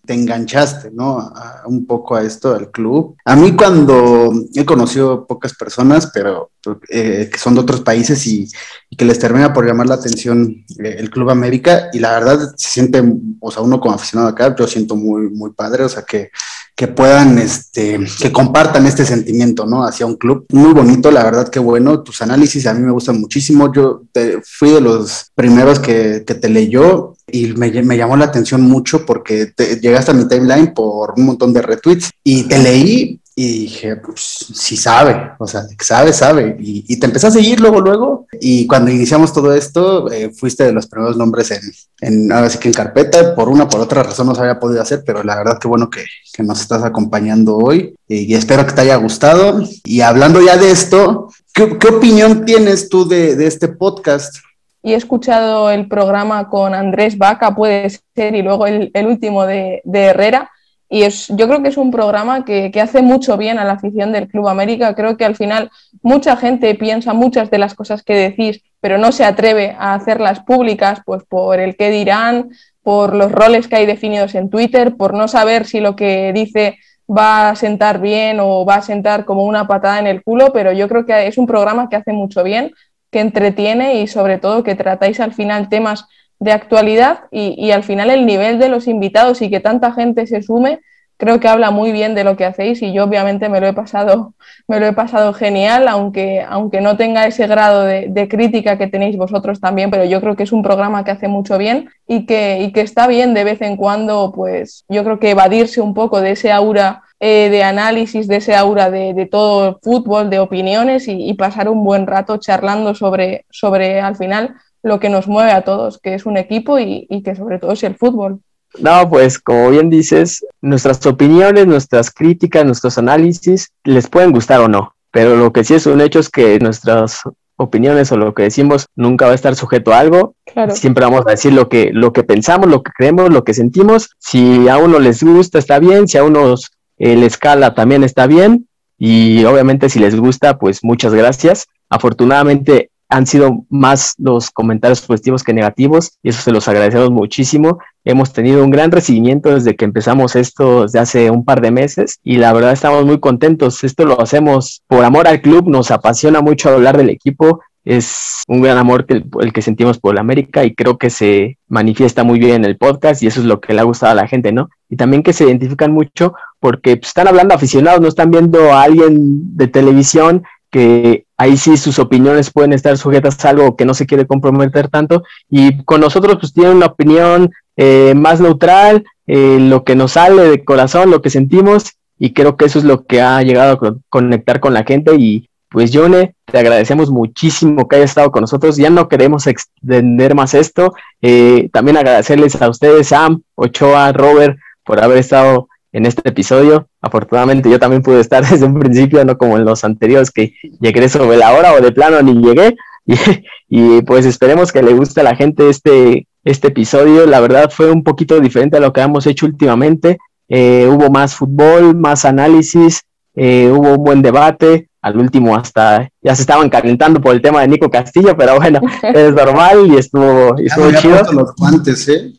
Speaker 5: te enganchaste, ¿no? un poco a esto, al club. A mí cuando he conocido pocas personas, pero eh, que son de otros países y, que les termina por llamar la atención eh, el Club América, y la verdad se siente, o sea, uno como aficionado acá, yo siento muy, muy padre, o sea, que que puedan, este, que compartan este sentimiento, ¿no? Hacia un club. Muy bonito, la verdad, que bueno. Tus análisis a mí me gustan muchísimo. Yo fui de los primeros que, que te leyó y me, me, llamó la atención mucho porque te, llegaste a mi timeline por un montón de retweets y te leí y dije, pues sí sabe, o sea, sabe, sabe. Y, y, te empecé a seguir luego, luego. Y cuando iniciamos todo esto, eh, fuiste de los primeros nombres en, en, ahora sí que en carpeta. Por una, por otra razón no se había podido hacer, pero la verdad que bueno que, que nos estás acompañando hoy. Y, y, espero que te haya gustado. Y hablando ya de esto, ¿qué, qué opinión tienes tú de, de este podcast?
Speaker 8: y he escuchado el programa con Andrés Vaca, puede ser, y luego el, el último de, de, Herrera. Y es, yo creo que es un programa que, que, hace mucho bien a la afición del Club América. Creo que al final mucha gente piensa muchas de las cosas que decís, pero no se atreve a hacerlas públicas, pues por el qué dirán, por los roles que hay definidos en Twitter, por no saber si lo que dice va a sentar bien o va a sentar como una patada en el culo, pero yo creo que es un programa que hace mucho bien que entretiene y sobre todo que tratáis al final temas de actualidad y, y, al final el nivel de los invitados y que tanta gente se sume, creo que habla muy bien de lo que hacéis y yo obviamente me lo he pasado, (laughs) me lo he pasado genial, aunque, aunque no tenga ese grado de, crítica que tenéis vosotros también, pero yo creo que es un programa que hace mucho bien y que, y que está bien de vez en cuando, pues yo creo que evadirse un poco de ese aura eh, de análisis de ese aura de, de todo fútbol, de opiniones y, y, pasar un buen rato charlando sobre, sobre al final lo que nos mueve a todos, que es un equipo y, y, que sobre todo es el fútbol.
Speaker 4: No, pues como bien dices, nuestras opiniones, nuestras críticas, nuestros análisis les pueden gustar o no, pero lo que sí es un hecho es que nuestras opiniones o lo que decimos nunca va a estar sujeto a algo.
Speaker 8: Claro.
Speaker 4: Siempre vamos a decir lo que, lo que pensamos, lo que creemos, lo que sentimos. Si a uno les gusta, está bien. Si a unos el escala también está bien y obviamente si les gusta, pues muchas gracias. Afortunadamente han sido más los comentarios positivos que negativos y eso se los agradecemos muchísimo. Hemos tenido un gran recibimiento desde que empezamos esto desde hace un par de meses y la verdad estamos muy contentos. Esto lo hacemos por amor al club, nos apasiona mucho hablar del equipo, es un gran amor el, el, que sentimos por la América y creo que se manifiesta muy bien en el podcast y eso es lo que le ha gustado a la gente, ¿no? Y también que se identifican mucho porque pues, están hablando aficionados, no están viendo a alguien de televisión que ahí sí sus opiniones pueden estar sujetas a algo que no se quiere comprometer tanto y con nosotros pues tienen una opinión eh, más neutral, eh, lo que nos sale de corazón, lo que sentimos y creo que eso es lo que ha llegado a conectar con la gente y pues Yone, te agradecemos muchísimo que hayas estado con nosotros. Ya no queremos extender más esto. Eh, también agradecerles a ustedes, Sam, Ochoa, Robert, por haber estado en este episodio. Afortunadamente yo también pude estar (laughs) desde un principio, no como en los anteriores que llegué sobre la hora o de plano ni llegué. (laughs) Y, y pues esperemos que le guste a la gente este, este episodio. La verdad fue un poquito diferente a lo que hemos hecho últimamente. Eh, hubo más fútbol, más análisis, eh, hubo un buen debate al último hasta ya se estaban calentando por el tema de Nico Castillo, pero bueno, (laughs) es normal y estuvo, y estuvo chido.
Speaker 5: Los guantes, ¿eh?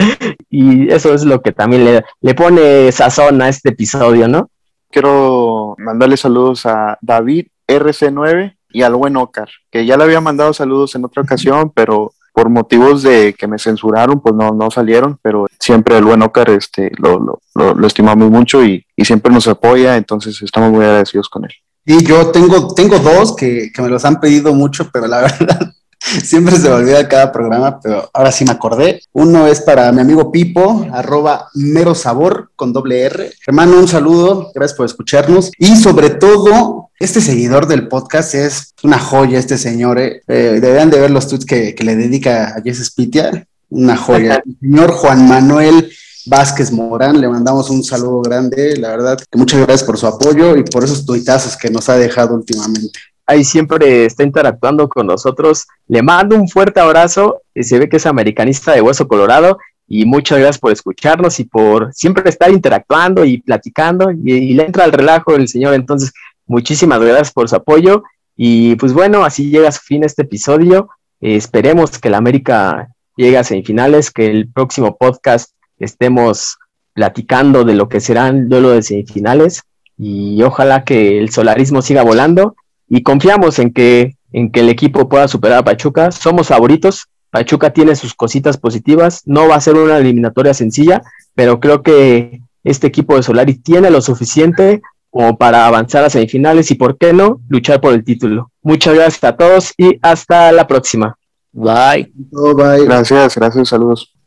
Speaker 5: (laughs)
Speaker 4: y eso es lo que también le, le, pone sazón a este episodio, ¿no?
Speaker 6: Quiero mandarle saludos a David RC9 y al buen Ocar, que ya le había mandado saludos en otra ocasión, pero por motivos de que me censuraron, pues no, no salieron, pero siempre el buen Ocar este, lo, lo, lo, lo estimamos mucho y, y, siempre nos apoya, entonces estamos muy agradecidos con él.
Speaker 5: Y yo tengo, tengo dos que, que me los han pedido mucho, pero la (laughs) verdad (laughs) Siempre se me olvida cada programa, pero ahora sí me acordé. Uno es para mi amigo Pipo, arroba mero sabor con doble R. Hermano, un saludo, gracias por escucharnos. Y sobre todo, este seguidor del podcast es una joya, este señor. Eh. Eh, deberían de ver los tweets que, que le dedica a Jess Spitia. Una joya. El señor Juan Manuel Vázquez Morán, le mandamos un saludo grande. La verdad que muchas gracias por su apoyo y por esos tuitazos que nos ha dejado últimamente
Speaker 4: ahí siempre está interactuando con nosotros. Le mando un fuerte abrazo, se ve que es americanista de hueso colorado y muchas gracias por escucharnos y por siempre estar interactuando y platicando y, le entra al relajo el señor. Entonces, muchísimas gracias por su apoyo y pues bueno, así llega a su fin este episodio. esperemos que la América llegue a semifinales, que el próximo podcast estemos platicando de lo que será el duelo de semifinales y ojalá que el solarismo siga volando y confiamos en que, en que el equipo pueda superar a Pachuca. Somos favoritos, Pachuca tiene sus cositas positivas, no va a ser una eliminatoria sencilla, pero creo que este equipo de Solari tiene lo suficiente como para avanzar a semifinales y, ¿por qué no?, luchar por el título. Muchas gracias a todos y hasta la próxima.
Speaker 7: Bye.
Speaker 6: bye. Gracias, gracias, saludos.